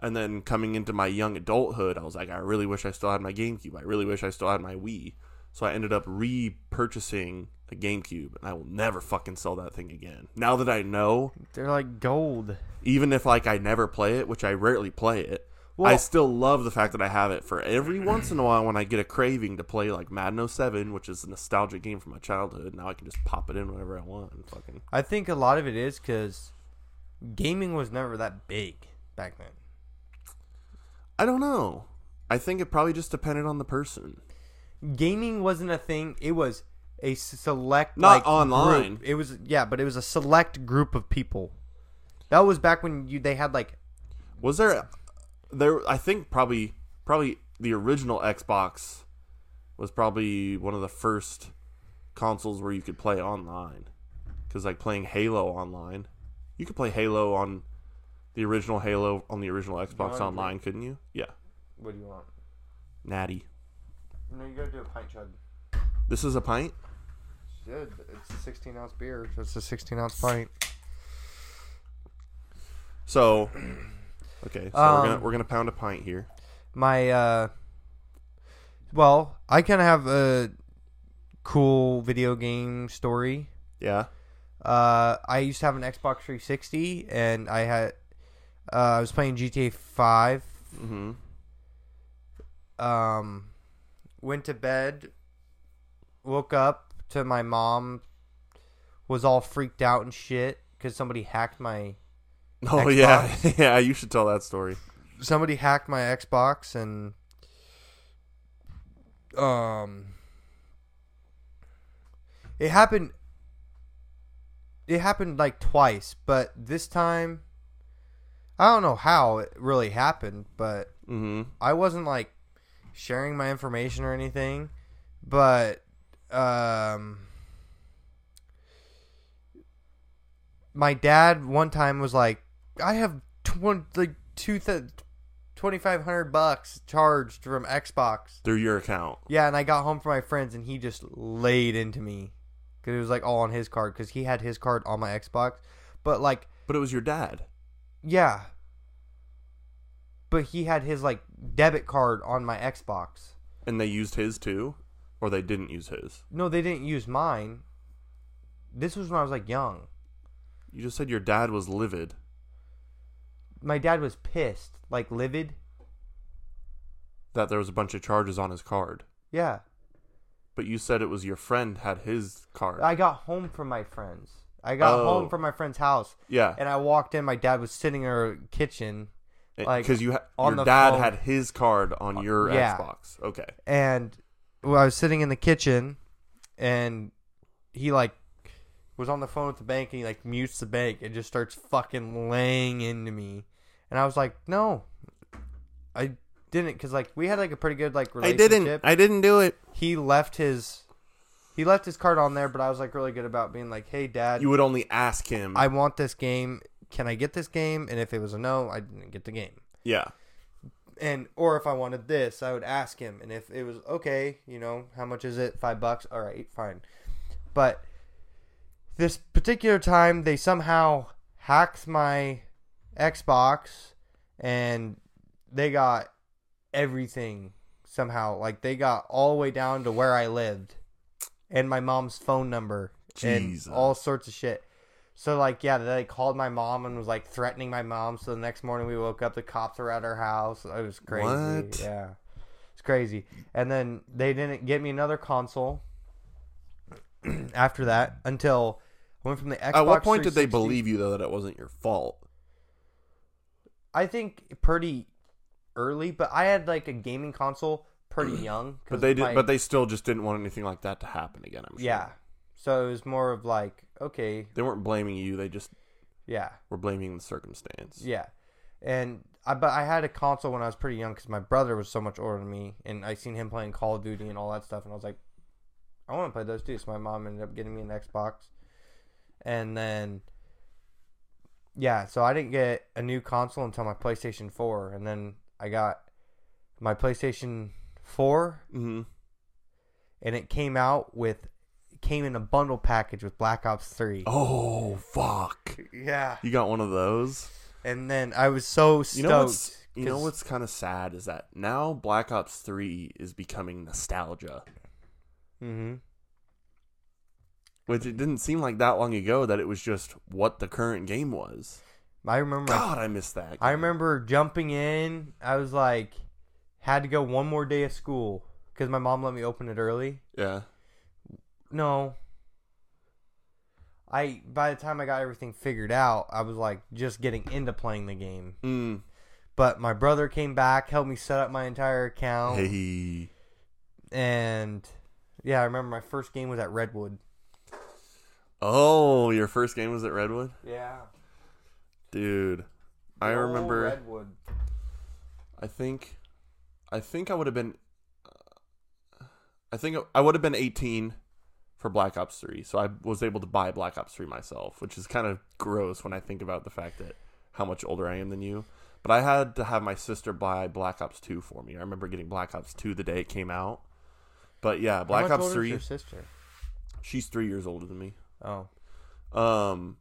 And then coming into my young adulthood, I was like, I really wish I still had my GameCube. I really wish I still had my Wii. So I ended up repurchasing a GameCube, and I will never fucking sell that thing again. Now that I know, They're like gold. even if like I never play it, which I rarely play it, I still love the fact that I have it for every once in a while when I get a craving to play like Madden 07, which is a nostalgic game from my childhood. Now I can just pop it in whenever I want and fucking. I think a lot of it is because gaming was never that big back then. I don't know. I think it probably just depended on the person. Gaming wasn't a thing. It was a s- select Not like, online. group. It was yeah, but it was a select group of people. That was back when you they had like Was there there I think probably probably the original Xbox was probably one of the first consoles where you could play online cuz like playing Halo online. You could play Halo on the original Halo on the original Xbox online, couldn't you? Yeah. what do you want? Natty. No, you gotta do a pint chug. This is a pint? Yeah, it's a 16 ounce beer. So it's a 16 ounce pint. So Okay, so we're Um, going to we're going to pound a pint here. My uh, well, I kind of have a cool video game story. Yeah. Uh, I used to have an Xbox 360, and I had uh, I was playing GTA 5. Mhm. Um, went to bed, woke up to my mom was all freaked out and shit because somebody hacked my Oh yeah. yeah, you should tell that story. somebody hacked my Xbox and um it happened it happened like twice, but this time I don't know how it really happened, but Mhm. I wasn't like sharing my information or anything, but um my dad one time was like, "I have twenty like two th- twenty five hundred bucks charged from Xbox." Through your account. Yeah, and I got home from my friends, and he just laid into me because it was like all on his card because he had his card on my Xbox, but like But it was your dad. yeah, but he had his like debit card on my Xbox. And they used his too? Or they didn't use his? No, they didn't use mine. This was when I was like young. You just said your dad was livid. My dad was pissed, like livid. that there was a bunch of charges on his card. Yeah. But you said it was your friend had his card. I got home from my friends. I got Oh. home from my friend's house yeah, and I walked in. My dad was sitting in our kitchen Eh, like, because you ha- on your the dad phone. had his card on uh, your Yeah. Xbox. Okay. and well, I was sitting in the kitchen and he like was on the phone with the bank and he like mutes the bank and just starts fucking laying into me. And I was like, no, I didn't. Cause like we had like a pretty good like I relationship. didn't. I didn't do it. he left his he left his card on there, but I was like really good about being like, "Hey, Dad, You would only ask him. I want this game. Can I get this game?" And if it was a no, I didn't get the game. yeah. And or if I wanted this, I would ask him. And if it was okay, you know, how much is it? Five bucks. All right, fine. But this particular time, they somehow hacked my Xbox, and they got everything somehow. Like they got all the way down to where I lived, and my mom's phone number, Jesus. and all sorts of shit. So like yeah, they called my mom and was like threatening my mom. So the next morning we woke up, the cops were at our house. It was crazy. What? Yeah, it's crazy. And then they didn't get me another console after that until I went from the Xbox. At what point did they believe you though that it wasn't your fault? I think pretty early, but I had like a gaming console pretty young. But they did. my- But they still just didn't want anything like that to happen again. I'm sure. yeah. So it was more of like okay, They weren't blaming you. They just yeah. were blaming the circumstance. Yeah, and I but I had a console when I was pretty young because my brother was so much older than me, and I seen him playing Call of Duty and all that stuff, and I was like, I want to play those too. So my mom ended up getting me an Xbox, and then yeah, so I didn't get a new console until my PlayStation Four, and then I got my PlayStation Four, hmm and it came out with came in a bundle package with Black Ops Three. Oh fuck! Yeah, You got one of those. and then I was so stoked. You know what's you know what's kind of sad is that now Black Ops Three is becoming nostalgia, Mm-hmm. which it didn't seem like that long ago that it was just what the current game was. I remember. God, I missed that. I remember jumping in. I was like, had to go one more day of school because my mom let me open it early. Yeah. No. I by the time I got everything figured out, I was like just getting into playing the game. Mm. But my brother came back, helped me set up my entire account, Hey. and yeah, I remember my first game was at Redwood. Oh, your first game was at Redwood, Yeah, dude. I remember. Redwood. I think, I think I would have been. I think I would have been 18 for Black Ops 3, so I was able to buy Black Ops 3 myself, which is kind of gross when I think about the fact that how much older I am than you. But I had to have my sister buy Black Ops 2 for me. I remember getting Black Ops 2 the day it came out. But yeah, Black Ops older is 3. Your sister. She's three years older than me. Oh, Um.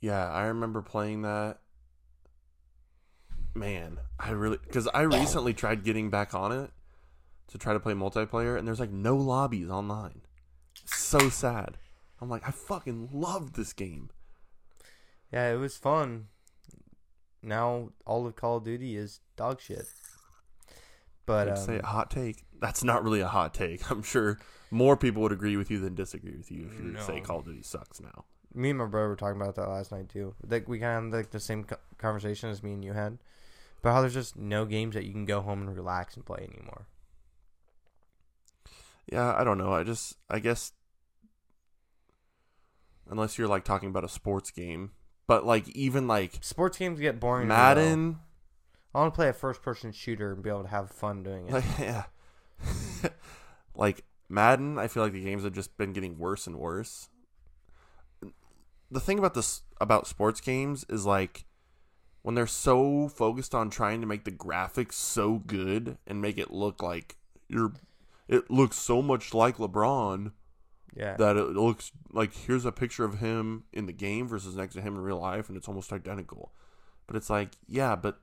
Yeah, I remember playing that. Man, I really because I recently tried getting back on it to try to play multiplayer, and there's like no lobbies online. So sad. I'm like, I fucking love this game. yeah, it was fun. Now all of Call of Duty is dog shit. But I'd um, say a hot take. That's not really a hot take. I'm sure more people would agree with you than disagree with you if you say Call of Duty sucks now. me and my brother were talking about that last night too. Like we kind of like the same conversation as me and you had, but how there's just no games that you can go home and relax and play anymore. Yeah, I don't know. I just, I guess, unless you're like talking about a sports game, but like even like Sports games get boring. Madden, I want to play a first-person shooter and be able to have fun doing it. like yeah, like Madden. I feel like the games have just been getting worse and worse. The thing about this about sports games is like when they're so focused on trying to make the graphics so good and make it look like you're, it looks so much like LeBron. yeah, that it looks like here's a picture of him in the game versus next to him in real life and it's almost identical but it's like yeah but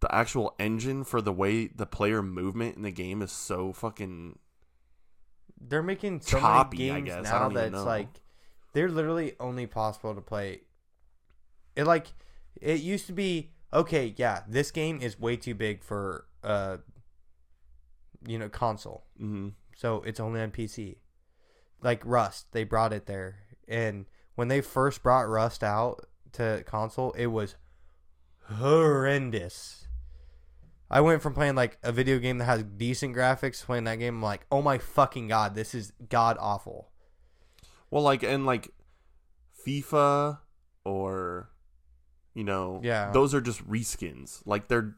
the actual engine for the way the player movement in the game is so fucking they're making so choppy, many games guess. Now don't that it's know. like they're literally only possible to play. It like it used to be okay. Yeah, this game is way too big for uh, you know, console. hmm so it's only on PC. Like Rust, they brought it there, and when they first brought Rust out to console, it was horrendous. I went from playing like a video game that has decent graphics playing that game. I'm like, oh my fucking god, this is god awful. well like and like FIFA or you know Yeah. those are just reskins like they're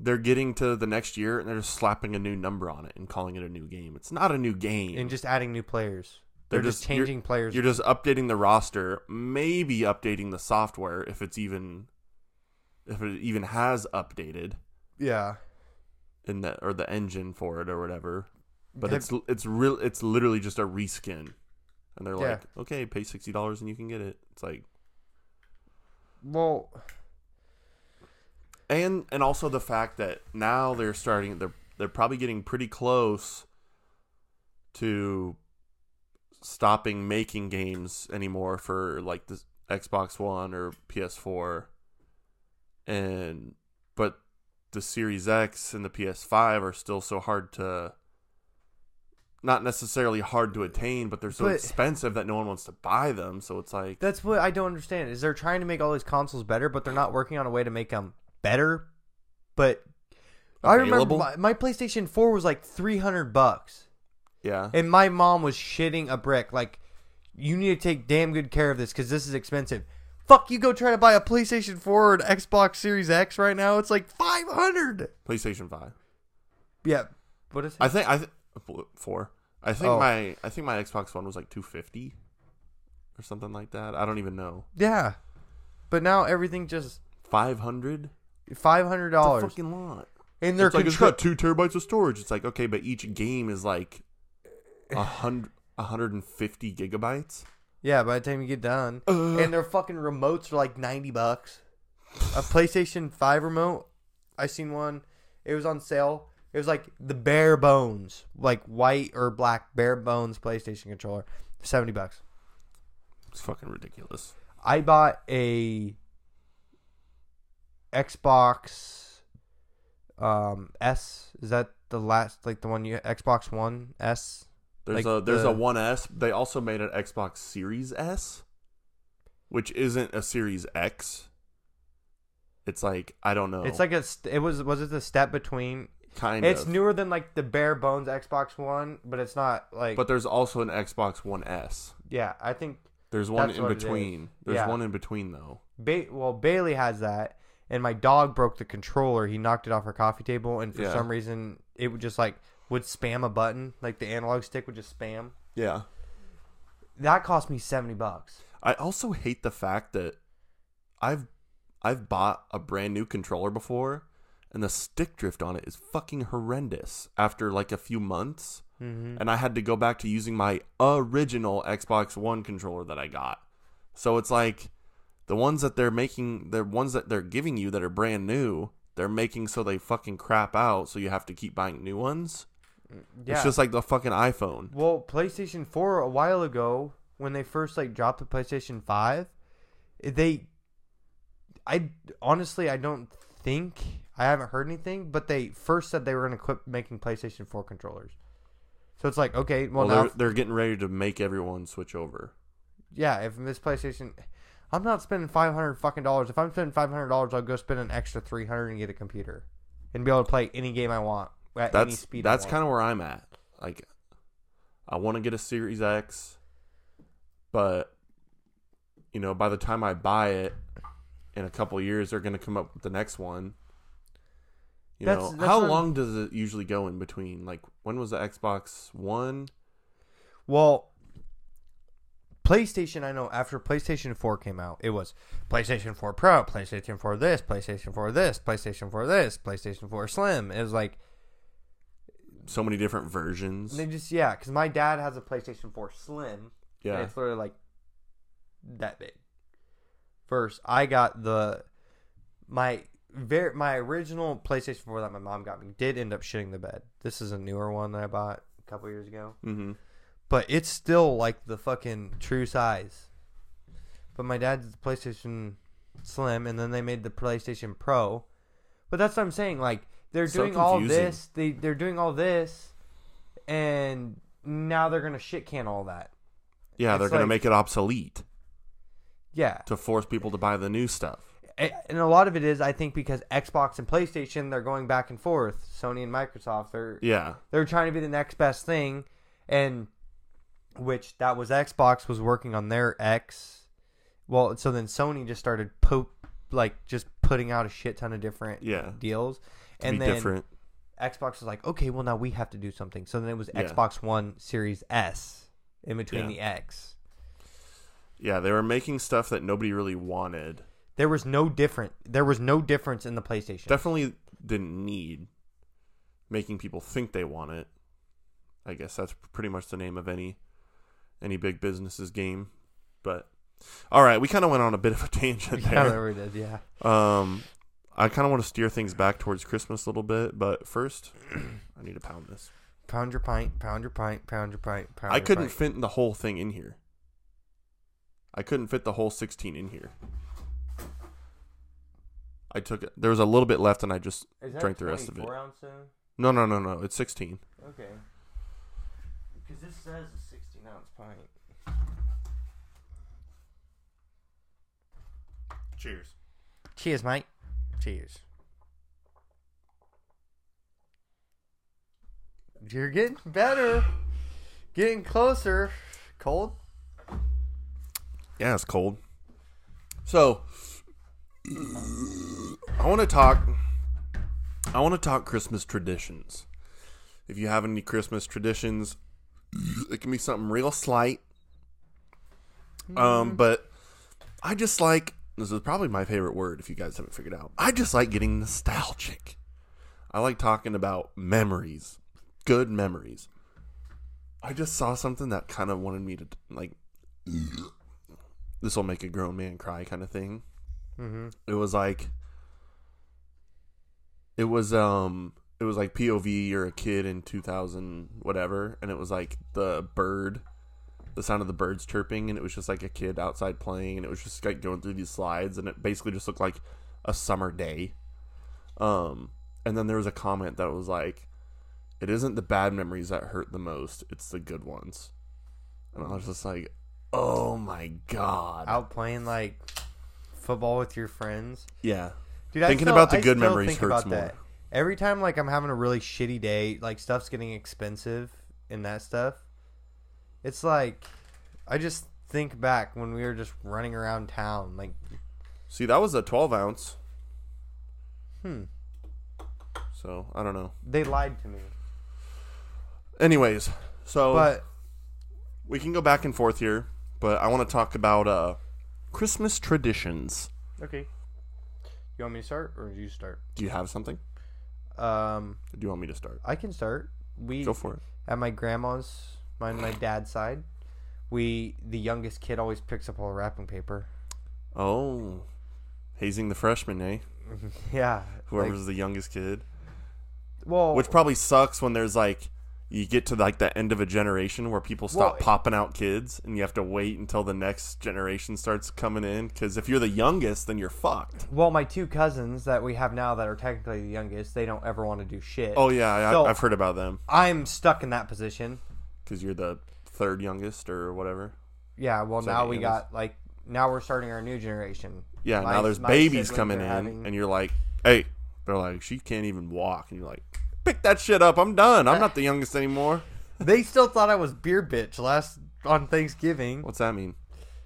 they're getting to the next year and they're just slapping a new number on it and calling it a new game it's not a new game And just adding new players. They're, They're just, just- you're- changing players. You're just updating the roster, maybe updating the software if it's even if it even has updated yeah. in that or the engine for it or whatever. But Have- it's it's real it's literally just a reskin. And they're Yeah. like, "Okay, pay $60 and you can get it." It's like Well, and and also the fact that now they're starting they're they're probably getting pretty close to stopping making games anymore for like the Xbox One or PS4 and but the Series X and the PS5 are still so hard to not necessarily hard to attain but they're so But- expensive that no one wants to buy them so it's like That's what I don't understand. Is they're trying to make all these consoles better, but they're not working on a way to make them better. But I remember Available? my, my PlayStation 4 was like 300 bucks. yeah And my mom was shitting a brick like you need to take damn good care of this cuz this is expensive. Fuck you go try to buy a PlayStation 4 or an Xbox Series X right now. It's like 500. PlayStation 5 Yeah. What is it? I think I th- four. I think Oh. my I think my Xbox One was like two fifty or something like that. I don't even know. yeah. But now everything just Five hundred. $500. fucking lot. And their it's like it's got two terabytes of storage. It's like okay, but each game is like a hundred, a hundred and fifty gigabytes. Yeah, by the time you get done, Uh. and their fucking remotes are like ninety bucks. A PlayStation Five remote, I seen one. It was on sale. It was like the bare bones, like white or black bare bones PlayStation controller, seventy bucks. It's fucking ridiculous. I bought a Xbox um S. Is that the last like the one you Xbox One S? There's Like a there's the- a One S. They also made an Xbox Series S, which isn't a Series X. It's like I don't know. It's like a it was was it the step between kind of It's of. newer than like the bare bones Xbox One, but it's not like. but there's also an Xbox One S. yeah, I think. There's one in what it is. between. There's Yeah. one in between though. Ba- well, Bailey has that, and my dog broke the controller. He knocked it off her coffee table, and for Yeah. some reason, it would just like would spam a button, like the analog stick would just spam. Yeah. That cost me seventy bucks. I also hate the fact that I've I've bought a brand new controller before and the stick drift on it is fucking horrendous after like a few months Mm-hmm. and I had to go back to using my original Xbox One controller that I got. So it's like the ones that they're making, the ones that they're giving you that are brand new, they're making so they fucking crap out so you have to keep buying new ones. Mm, yeah. It's just like the fucking iPhone. well, PlayStation Four a while ago when they first like dropped the PlayStation Five, they, I honestly I don't think I haven't heard anything, but they first said they were going to quit making PlayStation Four controllers. So it's like okay, well, Well, now they're, they're getting ready to make everyone switch over. yeah, if this PlayStation, I'm not spending five hundred fucking dollars. If I'm spending five hundred dollars, I'll go spend an extra three hundred and get a computer, and be able to play any game I want at any that's speed. that's kind of where I'm at. Like, I want to get a Series X, but you know, by the time I buy it, in a couple years, they're going to come up with the next one. You That's- know, that's how long does it usually go in between? Like, when was the Xbox One? Well, PlayStation, I know after PlayStation 4 came out, it was PlayStation 4 Pro, PlayStation 4 this, PlayStation 4 this, PlayStation 4 this, PlayStation 4 Slim. It was like, So many different versions. they just, yeah, because my dad has a PlayStation 4 Slim. And Yeah, it's literally like that big. First, I got the, my, very, my original PlayStation 4 that my mom got me did end up shitting the bed. This is a newer one that I bought a couple years ago. mm-hmm. But it's still like the fucking true size. But my dad's PlayStation Slim, and then they made the PlayStation Pro. But that's what I'm saying. Like they're So doing all this, they they're doing all this, and now they're gonna shit can all that. yeah, they're It's going to like- make it obsolete Yeah, to force people to buy the new stuff. And a lot of it is I think because Xbox and PlayStation they're going back and forth. Sony and Microsoft they're Yeah, they're trying to be the next best thing and which that was Xbox was working on their X well so then Sony just started po- like just putting out a shit ton of different yeah, deals to and then different. Xbox was like okay well now we have to do something so then it was Yeah. Xbox 1 Series S in between Yeah. the X Yeah, they were making stuff that nobody really wanted. there was no different there was no difference in the PlayStation definitely didn't need making people think they want it. I guess that's pretty much the name of any any big business's game. But all right, we kind of went on a bit of a tangent yeah, there. there we did yeah Um, I kind of want to steer things back towards Christmas a little bit, but first, I need to pound this. pound your pint pound your pint pound your pint pound I your couldn't pint. fit the whole thing in here. I couldn't fit the whole 16 in here. I took it. There was a little bit left, and I just drank the rest of it. 24 ounce no, no, no, no. It's 16. Okay. Because this says a 16 ounce pint. Cheers. Cheers, mate. Cheers. You're getting better. Getting closer. Cold? Yeah, it's cold. So, I want to talk. I want to talk Christmas traditions. If you have any Christmas traditions, it can be something real slight. Um, but I just like this is probably my favorite word. If you guys haven't figured out, I just like getting nostalgic. I like talking about memories, good memories. I just saw something that kind of wanted me to like. This will make a grown man cry, kind of thing. Mm-hmm. It was like. It was um. It was like POV or a kid in two thousand whatever, and it was like the bird, the sound of the birds chirping, and it was just like a kid outside playing, and it was just like going through these slides, and it basically just looked like a summer day. Um, and then there was a comment that was like, "It isn't the bad memories that hurt the most; it's the good ones." And I was just like, "Oh my god!" Out playing like football with your friends. yeah, Dude, Thinking still, about the good memories hurts more. That. Every time like I'm having a really shitty day, like stuff's getting expensive and that stuff. It's like I just think back when we were just running around town, like see, that was a twelve ounce. hmm, So I don't know. they lied to me. Anyways, so But we can go back and forth here, but I want to talk about uh, Christmas traditions. okay. You want me to start or do you start? Do you have something? Um, do you want me to start? I can start. We Go for it. at my grandma's, my my dad's side, we the youngest kid always picks up all the wrapping paper. Oh, hazing the freshman, eh? Yeah, Whoever's like, the youngest kid. well, Which probably sucks when there's like you get to like the end of a generation where people stop Well, popping out kids and you have to wait until the next generation starts coming in because if you're the youngest then you're fucked. Well, my two cousins that we have now that are technically the youngest, they don't ever want to do shit. Oh yeah, I, So- I've heard about them I'm stuck in that position. because you're the third youngest or whatever. Yeah, well now we youngest. got like now we're starting our new generation. Yeah, My- now there's babies coming in having- and you're like, hey, they're like she can't even walk and you're like, pick that shit up. I'm done. I'm uh, not the youngest anymore. they still thought I was beer bitch last on Thanksgiving. What's that mean?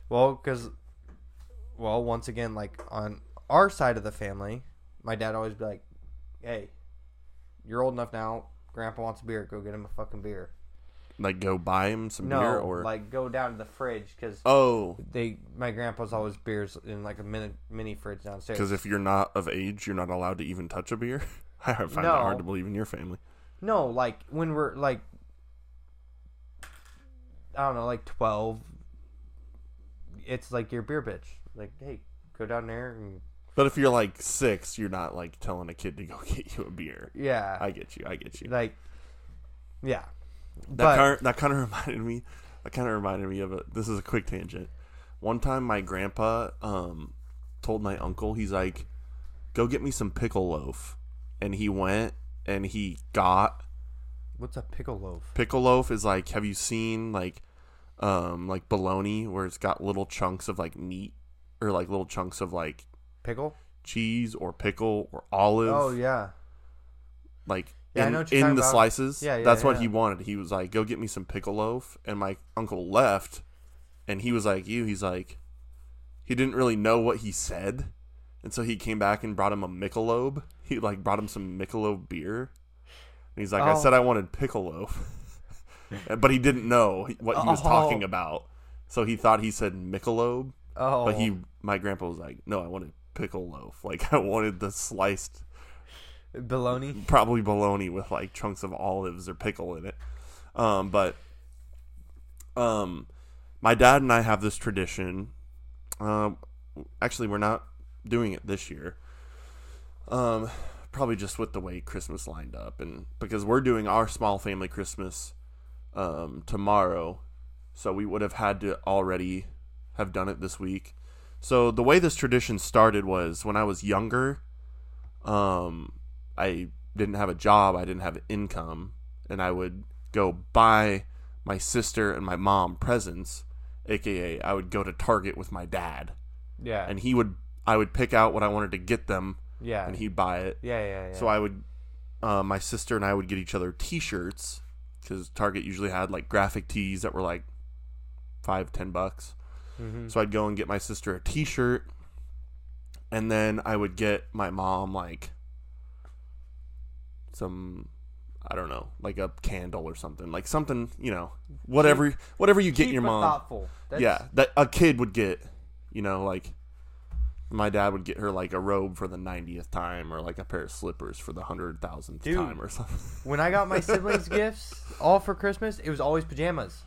Well, because, well, once again, like on our side of the family, my dad always be like, "Hey, you're old enough now. Grandpa wants a beer. Go get him a fucking beer." Like go buy him some No, beer or like go down to the fridge because oh, they my grandpa's always beers in like a mini mini fridge downstairs. because if you're not of age, you're not allowed to even touch a beer. I find that No. hard to believe in your family. no, like when we're like, I don't know, like twelve. It's like your beer bitch. Like, hey, go down there and But if you're like six, you're not like telling a kid to go get you a beer. yeah, I get you. I get you. like, yeah. That But kind that kind of reminded me. That kind of reminded me of a. This is a quick tangent. One time, my grandpa um, told my uncle, he's like, "Go get me some pickle loaf," and he went and he got what's a pickle loaf? pickle loaf. Is like, have you seen like, um, like bologna where it's got little chunks of like meat or like little chunks of like Pickle? cheese or pickle or olive? Oh yeah. like Yeah, I in, know what you're in talking the about. slices. Yeah, yeah, That's what yeah. he wanted. He was like, "Go get me some pickle loaf," and my uncle left, and he was like, "You." He's like, he didn't really know what he said, and so he came back and brought him a Michelob. He like brought him some Michelob beer, and he's like, "I Oh. said I wanted pickle loaf," but he didn't know what he was Oh. talking about, so he thought he said Michelob, Oh. but he, my grandpa was like, "No, I wanted pickle loaf. Like I wanted the sliced." bologna. probably bologna with like chunks of olives or pickle in it. Um, but um, my dad and I have this tradition. Um, actually, we're not doing it this year. Um, probably just with the way Christmas lined up, and because we're doing our small family Christmas um, tomorrow, so we would have had to already have done it this week. So the way this tradition started was when I was younger. Um, I didn't have a job, I didn't have income, and I would go buy my sister and my mom presents, aka I would go to Target with my dad, Yeah. and he would I would pick out what I wanted to get them, yeah. and he'd buy it. yeah, yeah, yeah. So I would, uh, my sister and I would get each other T-shirts because Target usually had like graphic tees that were like five, ten bucks. Mhm. So I'd go and get my sister a T-shirt, and then I would get my mom like some, I don't know, like a candle or something, like something, you know, whatever, whatever you get your mom. thoughtful. That's, yeah, that a kid would get, you know, like my dad would get her like a robe for the 90th time or like a pair of slippers for the 100,000th time or something. When I got my siblings gifts, all for Christmas, it was always pajamas.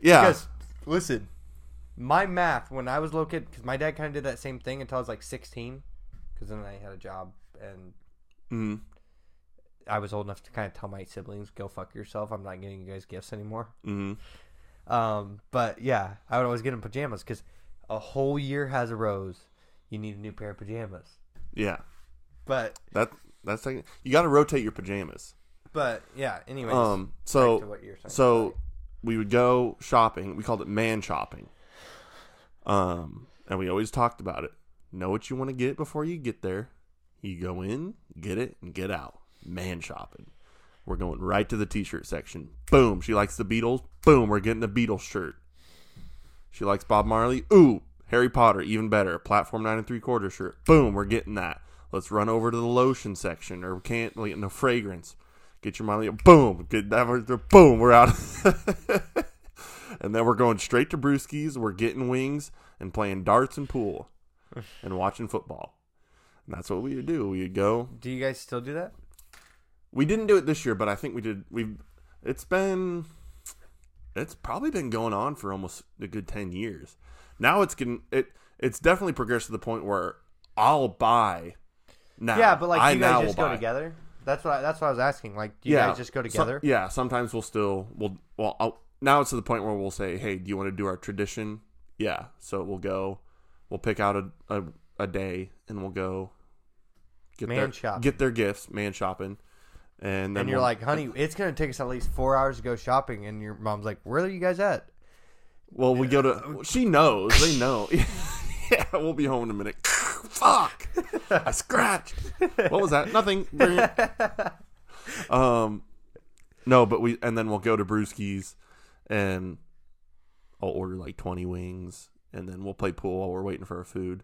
Yeah. Because listen, my math when I was little kid, because my dad kind of did that same thing until I was like 16, because then I had a job and Mhm. I was old enough to kind of tell my siblings, "Go fuck yourself. I'm not getting you guys gifts anymore." Mhm. Um, but yeah, I would always get them pajamas because a whole year has a rose. You need a new pair of pajamas. Yeah. But That that's like you got to rotate your pajamas. but yeah. Anyways, Um back to so what you're saying. so we would go shopping. We called it man shopping. Um and we always talked about it. Know what you want to get before you get there. You go in, get it, and get out. Man shopping. We're going right to the t-shirt section. Boom. She likes the Beatles. Boom. We're getting the Beatles shirt. She likes Bob Marley. Ooh, Harry Potter, even better. Platform nine and three quarter shirt. Boom. We're getting that. Let's run over to the lotion section or we can't no fragrance. Get your Marley. Boom. Get that. Boom. We're out. and then we're going straight to Brewski's. We're getting wings and playing darts and pool and watching football. And that's what we would do. We would go do you guys still do that? we didn't do it this year, but I think we did. We've. It's been. It's probably been going on for almost a good ten years. Now it's getting it. It's definitely progressed to the point where I'll buy. Now, Yeah, but like I you guys just go buy. together. That's what I, that's what I was asking. Like, do you guys just go so- together? yeah, sometimes we'll still we'll well I'll, now it's to the point where we'll say, hey, do you want to do our tradition? Yeah, so we'll go. We'll pick out a a, a day and we'll go. Get Man their shopping. get their gifts, man shopping, and then and you're we'll- like, honey, it's gonna take us at least four hours to go shopping. And your mom's like, where are you guys at? Well, we go to. She knows. They know. yeah, we'll be home in a minute. Fuck! I scratched. What was that? Nothing. Um, no, but we and then we'll go to Brewski's, and I'll order like twenty wings, and then we'll play pool while we're waiting for our food.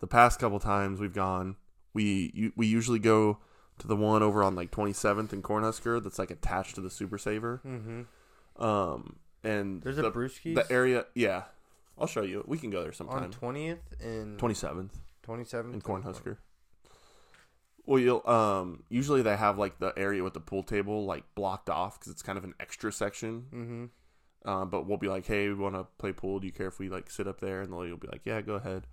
The past couple times we've gone, we we usually go to the one over on like Twenty Seventh and Cornhusker that's like attached to the Super Saver. Mm-hmm. Um, and There's the, a Brewski's the area, yeah. I'll show you. We can go there sometime. on twentieth and Twenty seventh twenty seventh in Cornhusker. Well, you'll um usually they have like the area with the pool table like blocked off because it's kind of an extra section. Mm-hmm. Um, but we'll be like, hey, we want to play pool. Do you care if we like sit up there? And they'll you'll be like, yeah, go ahead.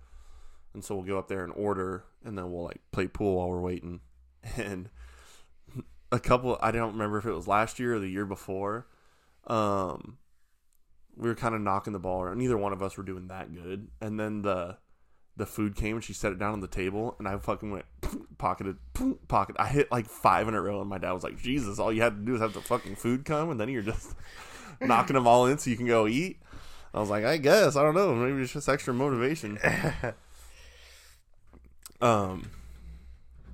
And so we'll go up there and order, and then we'll like play pool while we're waiting. And a couple, I don't remember if it was last year or the year before. Um, we were kind of knocking the ball around. Neither one of us were doing that good. And then the the food came and she set it down on the table, and I fucking went pocketed, pocket. I hit like five in a row, and my dad was like, Jesus, all you had to do is have the fucking food come, and then you're just knocking them all in so you can go eat. I was like, I guess I don't know. Maybe it's just extra motivation. um.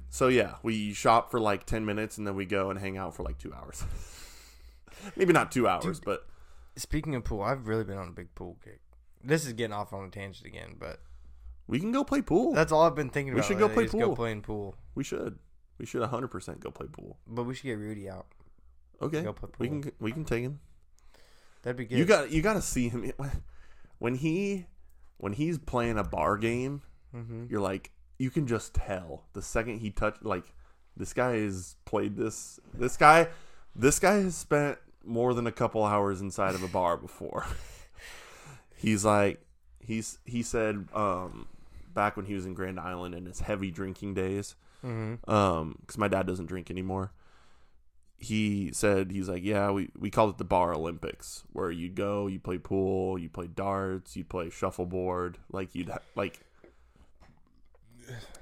So yeah, we shop for like ten minutes and then we go and hang out for like two hours. Maybe not two hours, but Speaking of pool, I've really been on a big pool kick. This is getting off on a tangent again, but we can go play pool. that's all I've been thinking We about. We should go play pool. Go playing pool, we should. We should hundred percent go play pool. but we should get Rudy out. Okay, Go play we can we can take him. That'd be good. You got you got to see him when he when he's playing a bar game. Mm-hmm. You're like you can just tell the second he touched like this guy has played this this guy this guy has spent more than a couple hours inside of a bar before. he's like he's he said um back when he was in Grand Island in his heavy drinking days Mm-hmm. um because my dad doesn't drink anymore he said he's like yeah we, we called it the bar olympics where you'd go you play pool you play darts you play shuffleboard like you'd ha- like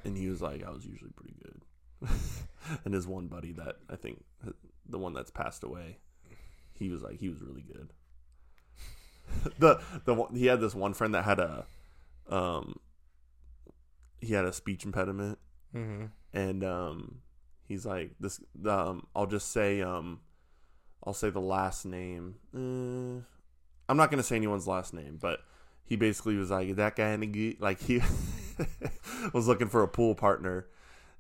and he was like i was usually pretty good and his one buddy that i think the one that's passed away he was like he was really good the the one, he had this one friend that had a um he had a speech impediment Mm-hmm. and um he's like this um I'll just say um I'll say the last name. Uh, I'm not gonna say anyone's last name, but he basically was like that guy in the good like he was looking for a pool partner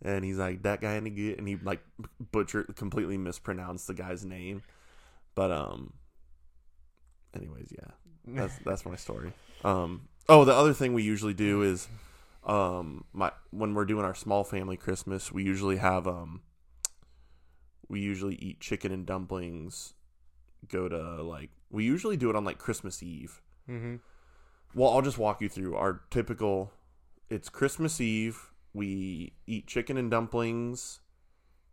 and he's like that guy in the good and he like butchered completely mispronounced the guy's name. But um anyways, yeah. That's that's my story. Um oh the other thing we usually do is um my when we're doing our small family Christmas, we usually have um we usually eat chicken and dumplings. Go to like we usually do it on like Christmas Eve. Mm-hmm. Well, I'll just walk you through our typical. It's Christmas Eve. We eat chicken and dumplings.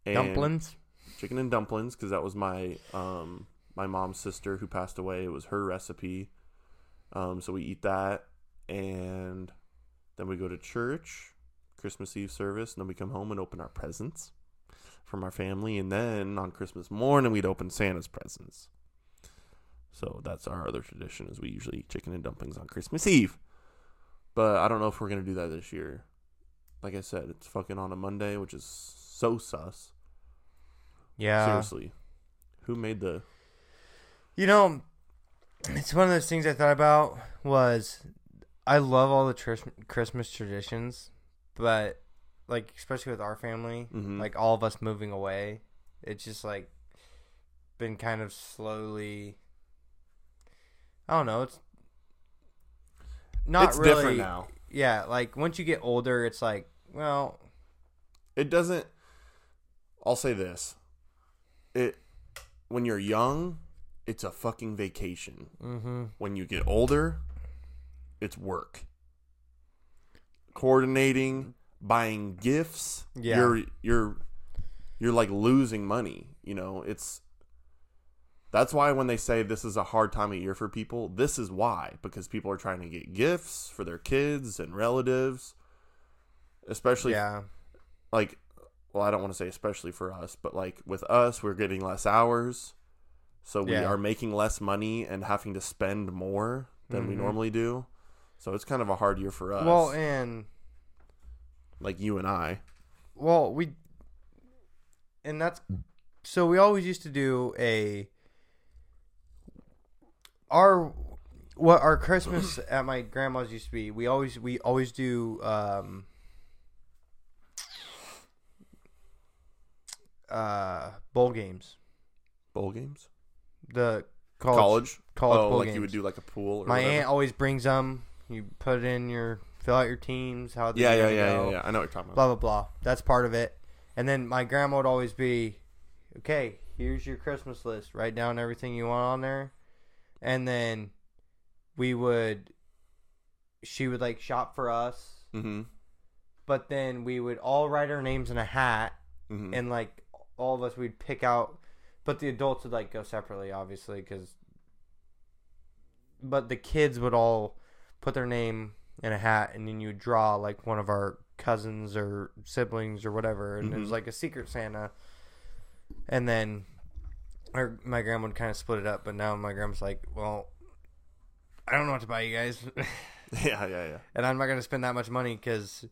And Dumplings. Chicken and dumplings because that was my um my mom's sister who passed away. It was her recipe. Um, so we eat that, and then we go to church, Christmas Eve service, and then we come home and open our presents from our family, and then on Christmas morning we'd open Santa's presents. So that's our other tradition is we usually eat chicken and dumplings on Christmas Eve. But I don't know if we're gonna do that this year. Like I said, it's fucking on a Monday, which is so sus. Yeah. Seriously. Who made the You know, it's one of those things I thought about was I love all the tris- Christmas traditions, but like especially with our family, Mhm. like all of us moving away, it's just like been kind of slowly. I don't know. It's not It's really. different now. Yeah, like once you get older, it's like, well, It doesn't I'll say this. It when you're young, it's a fucking vacation. mm-hmm. When you get older, it's work. Coordinating, buying gifts. Yeah. You're you're you're like losing money, you know? It's that's why when they say this is a hard time of year for people, this is why because people are trying to get gifts for their kids and relatives. Especially yeah, like well, I don't want to say especially for us, but like with us, we're getting less hours. So we Yeah. are making less money and having to spend more than we Mhm. normally do. So it's kind of a hard year for us. well, and like you and I. Well, we and that's so we always used to do a our what our Christmas at my grandma's used to be. We always we always do um uh bowl games. Bowl games? The college College? college oh, bowl like games. you would do like a pool or my whatever. aunt always brings them. You put it in your fill out your teams, how Yeah, yeah, yeah, go yeah, yeah. I know what you're talking about. blah blah blah. That's part of it. And then my grandma would always be, okay, here's your Christmas list. Write down everything you want on there, and then we would. She would like shop for us, Mm-hmm. but then we would all write our names in a hat, Mm-hmm. and like all of us, we'd pick out. But the adults would like go separately, obviously, because. But the kids would all put their name in a hat, and then you would draw like one of our cousins or siblings or whatever, and it was Mhm. like a secret Santa. And then, our my grandma would kind of split it up, but now my grandma's like, "Well, I don't know what to buy you guys, yeah, yeah, yeah. and I'm not gonna spend that much money because,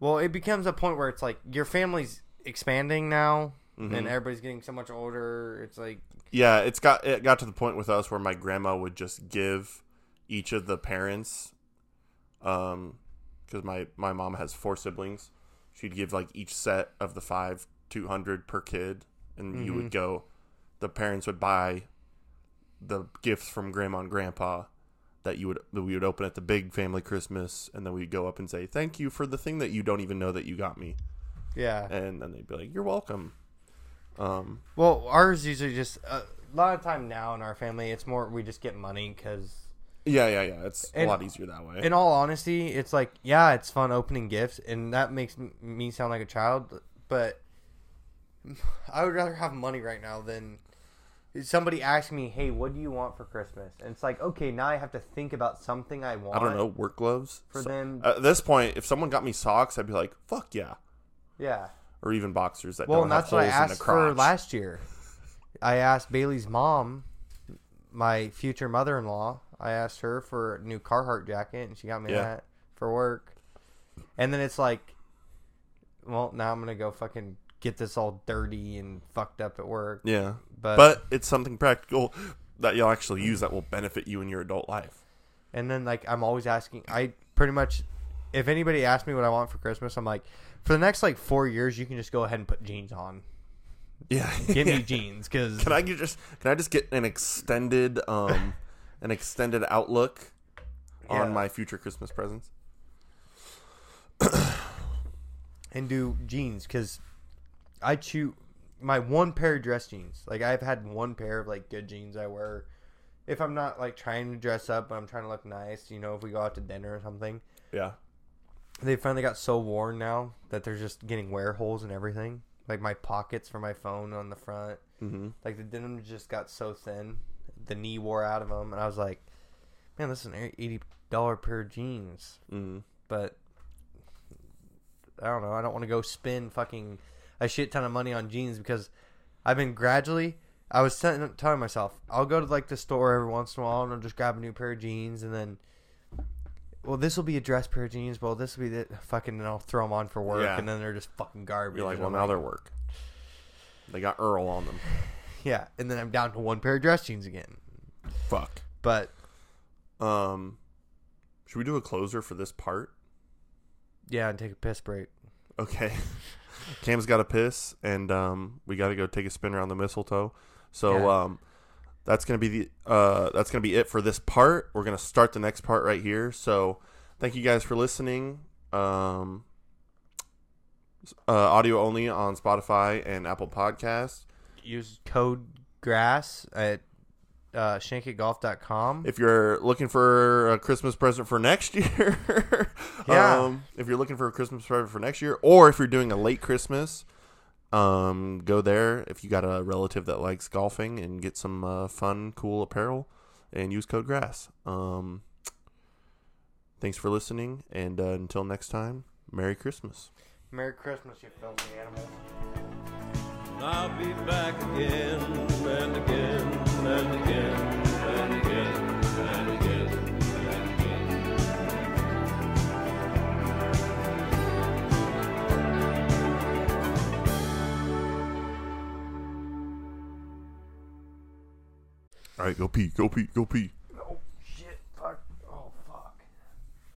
well, it becomes a point where it's like your family's expanding now, Mhm. and everybody's getting so much older. It's like, Yeah, it's got it got to the point with us where my grandma would just give each of the parents, um, because my my mom has four siblings, she'd give like each set of the five two hundred per kid, and you Mhm. would go, the parents would buy the gifts from grandma and grandpa that you would that we would open at the big family Christmas, and then we'd go up and say thank you for the thing that you don't even know that you got me, yeah. and then they'd be like you're welcome. Um, Well, ours usually just uh, a lot of time now in our family, it's more we just get money because, yeah, yeah, yeah. It's And- a lot easier that way. in all honesty, it's like yeah, it's fun opening gifts, and that makes me sound like a child, but I would rather have money right now than somebody asking me, "Hey, what do you want for Christmas?" And it's like, okay, now I have to think about something I want. I don't know, work gloves. for So- them. At this point, if someone got me socks, I'd be like, "Fuck yeah!" Yeah. Or even boxers that Well, don't and have that's what I holes in the asked for crotch. last year. I asked Bailey's mom, my future mother-in-law. I asked her for a new Carhartt jacket, and she got me Yeah. that for work. And then it's like, well, now I'm gonna go fucking get this all dirty and fucked up at work. yeah, But, but it's something practical that you'll actually use that will benefit you in your adult life. and then like I'm always asking. I pretty much, if anybody asks me what I want for Christmas, I'm like, for the next like four years, you can just go ahead and put jeans on. Yeah, Give me jeans, because Can I get just can I just get an extended um an extended outlook Yeah. on my future Christmas presents? and do jeans because I chew my one pair of dress jeans. Like I've had one pair of like good jeans I wear if I'm not like trying to dress up, but I'm trying to look nice. You know, if we go out to dinner or something. Yeah. They finally got so worn now that they're just getting wear holes and everything. Like my pockets for my phone on the front. Mm-hmm. Like the denim just got so thin, the knee wore out of them, and I was like, "Man, this is an eighty dollar pair of jeans." Mm-hmm. But I don't know. I don't want to go spend fucking a shit ton of money on jeans because I've been gradually. I was telling telling myself I'll go to like the store every once in a while and I'll just grab a new pair of jeans and then. Well, this will be a dress pair of jeans. Well, this will be the fucking, and I'll throw them on for work, Yeah. and then they're just fucking garbage. You're like, and well, I'm now they're work. They got Earl on them. yeah, and then I'm down to one pair of dress jeans again. Fuck. But Um, should we do a closer for this part? yeah, and take a piss break. Okay. Cam's got to piss, and um, we got to go take a spin around the mistletoe. So Yeah. um, that's gonna be the uh, that's gonna be it for this part. We're gonna start the next part right here. So thank you guys for listening. Um, uh, audio only on Spotify and Apple Podcasts. Use code GRASS at uh, shankitgolf.com. If you're looking for a Christmas present for next year, Yeah. um, if you're looking for a Christmas present for next year, or if you're doing a late Christmas, um, go there. If you got a relative that likes golfing and get some uh, fun, cool apparel, and use code GRASS. Um, thanks for listening, and uh, until next time, Merry Christmas. Merry Christmas, you filthy animals. I'll be back again and again and again All right, go pee, go pee, go pee.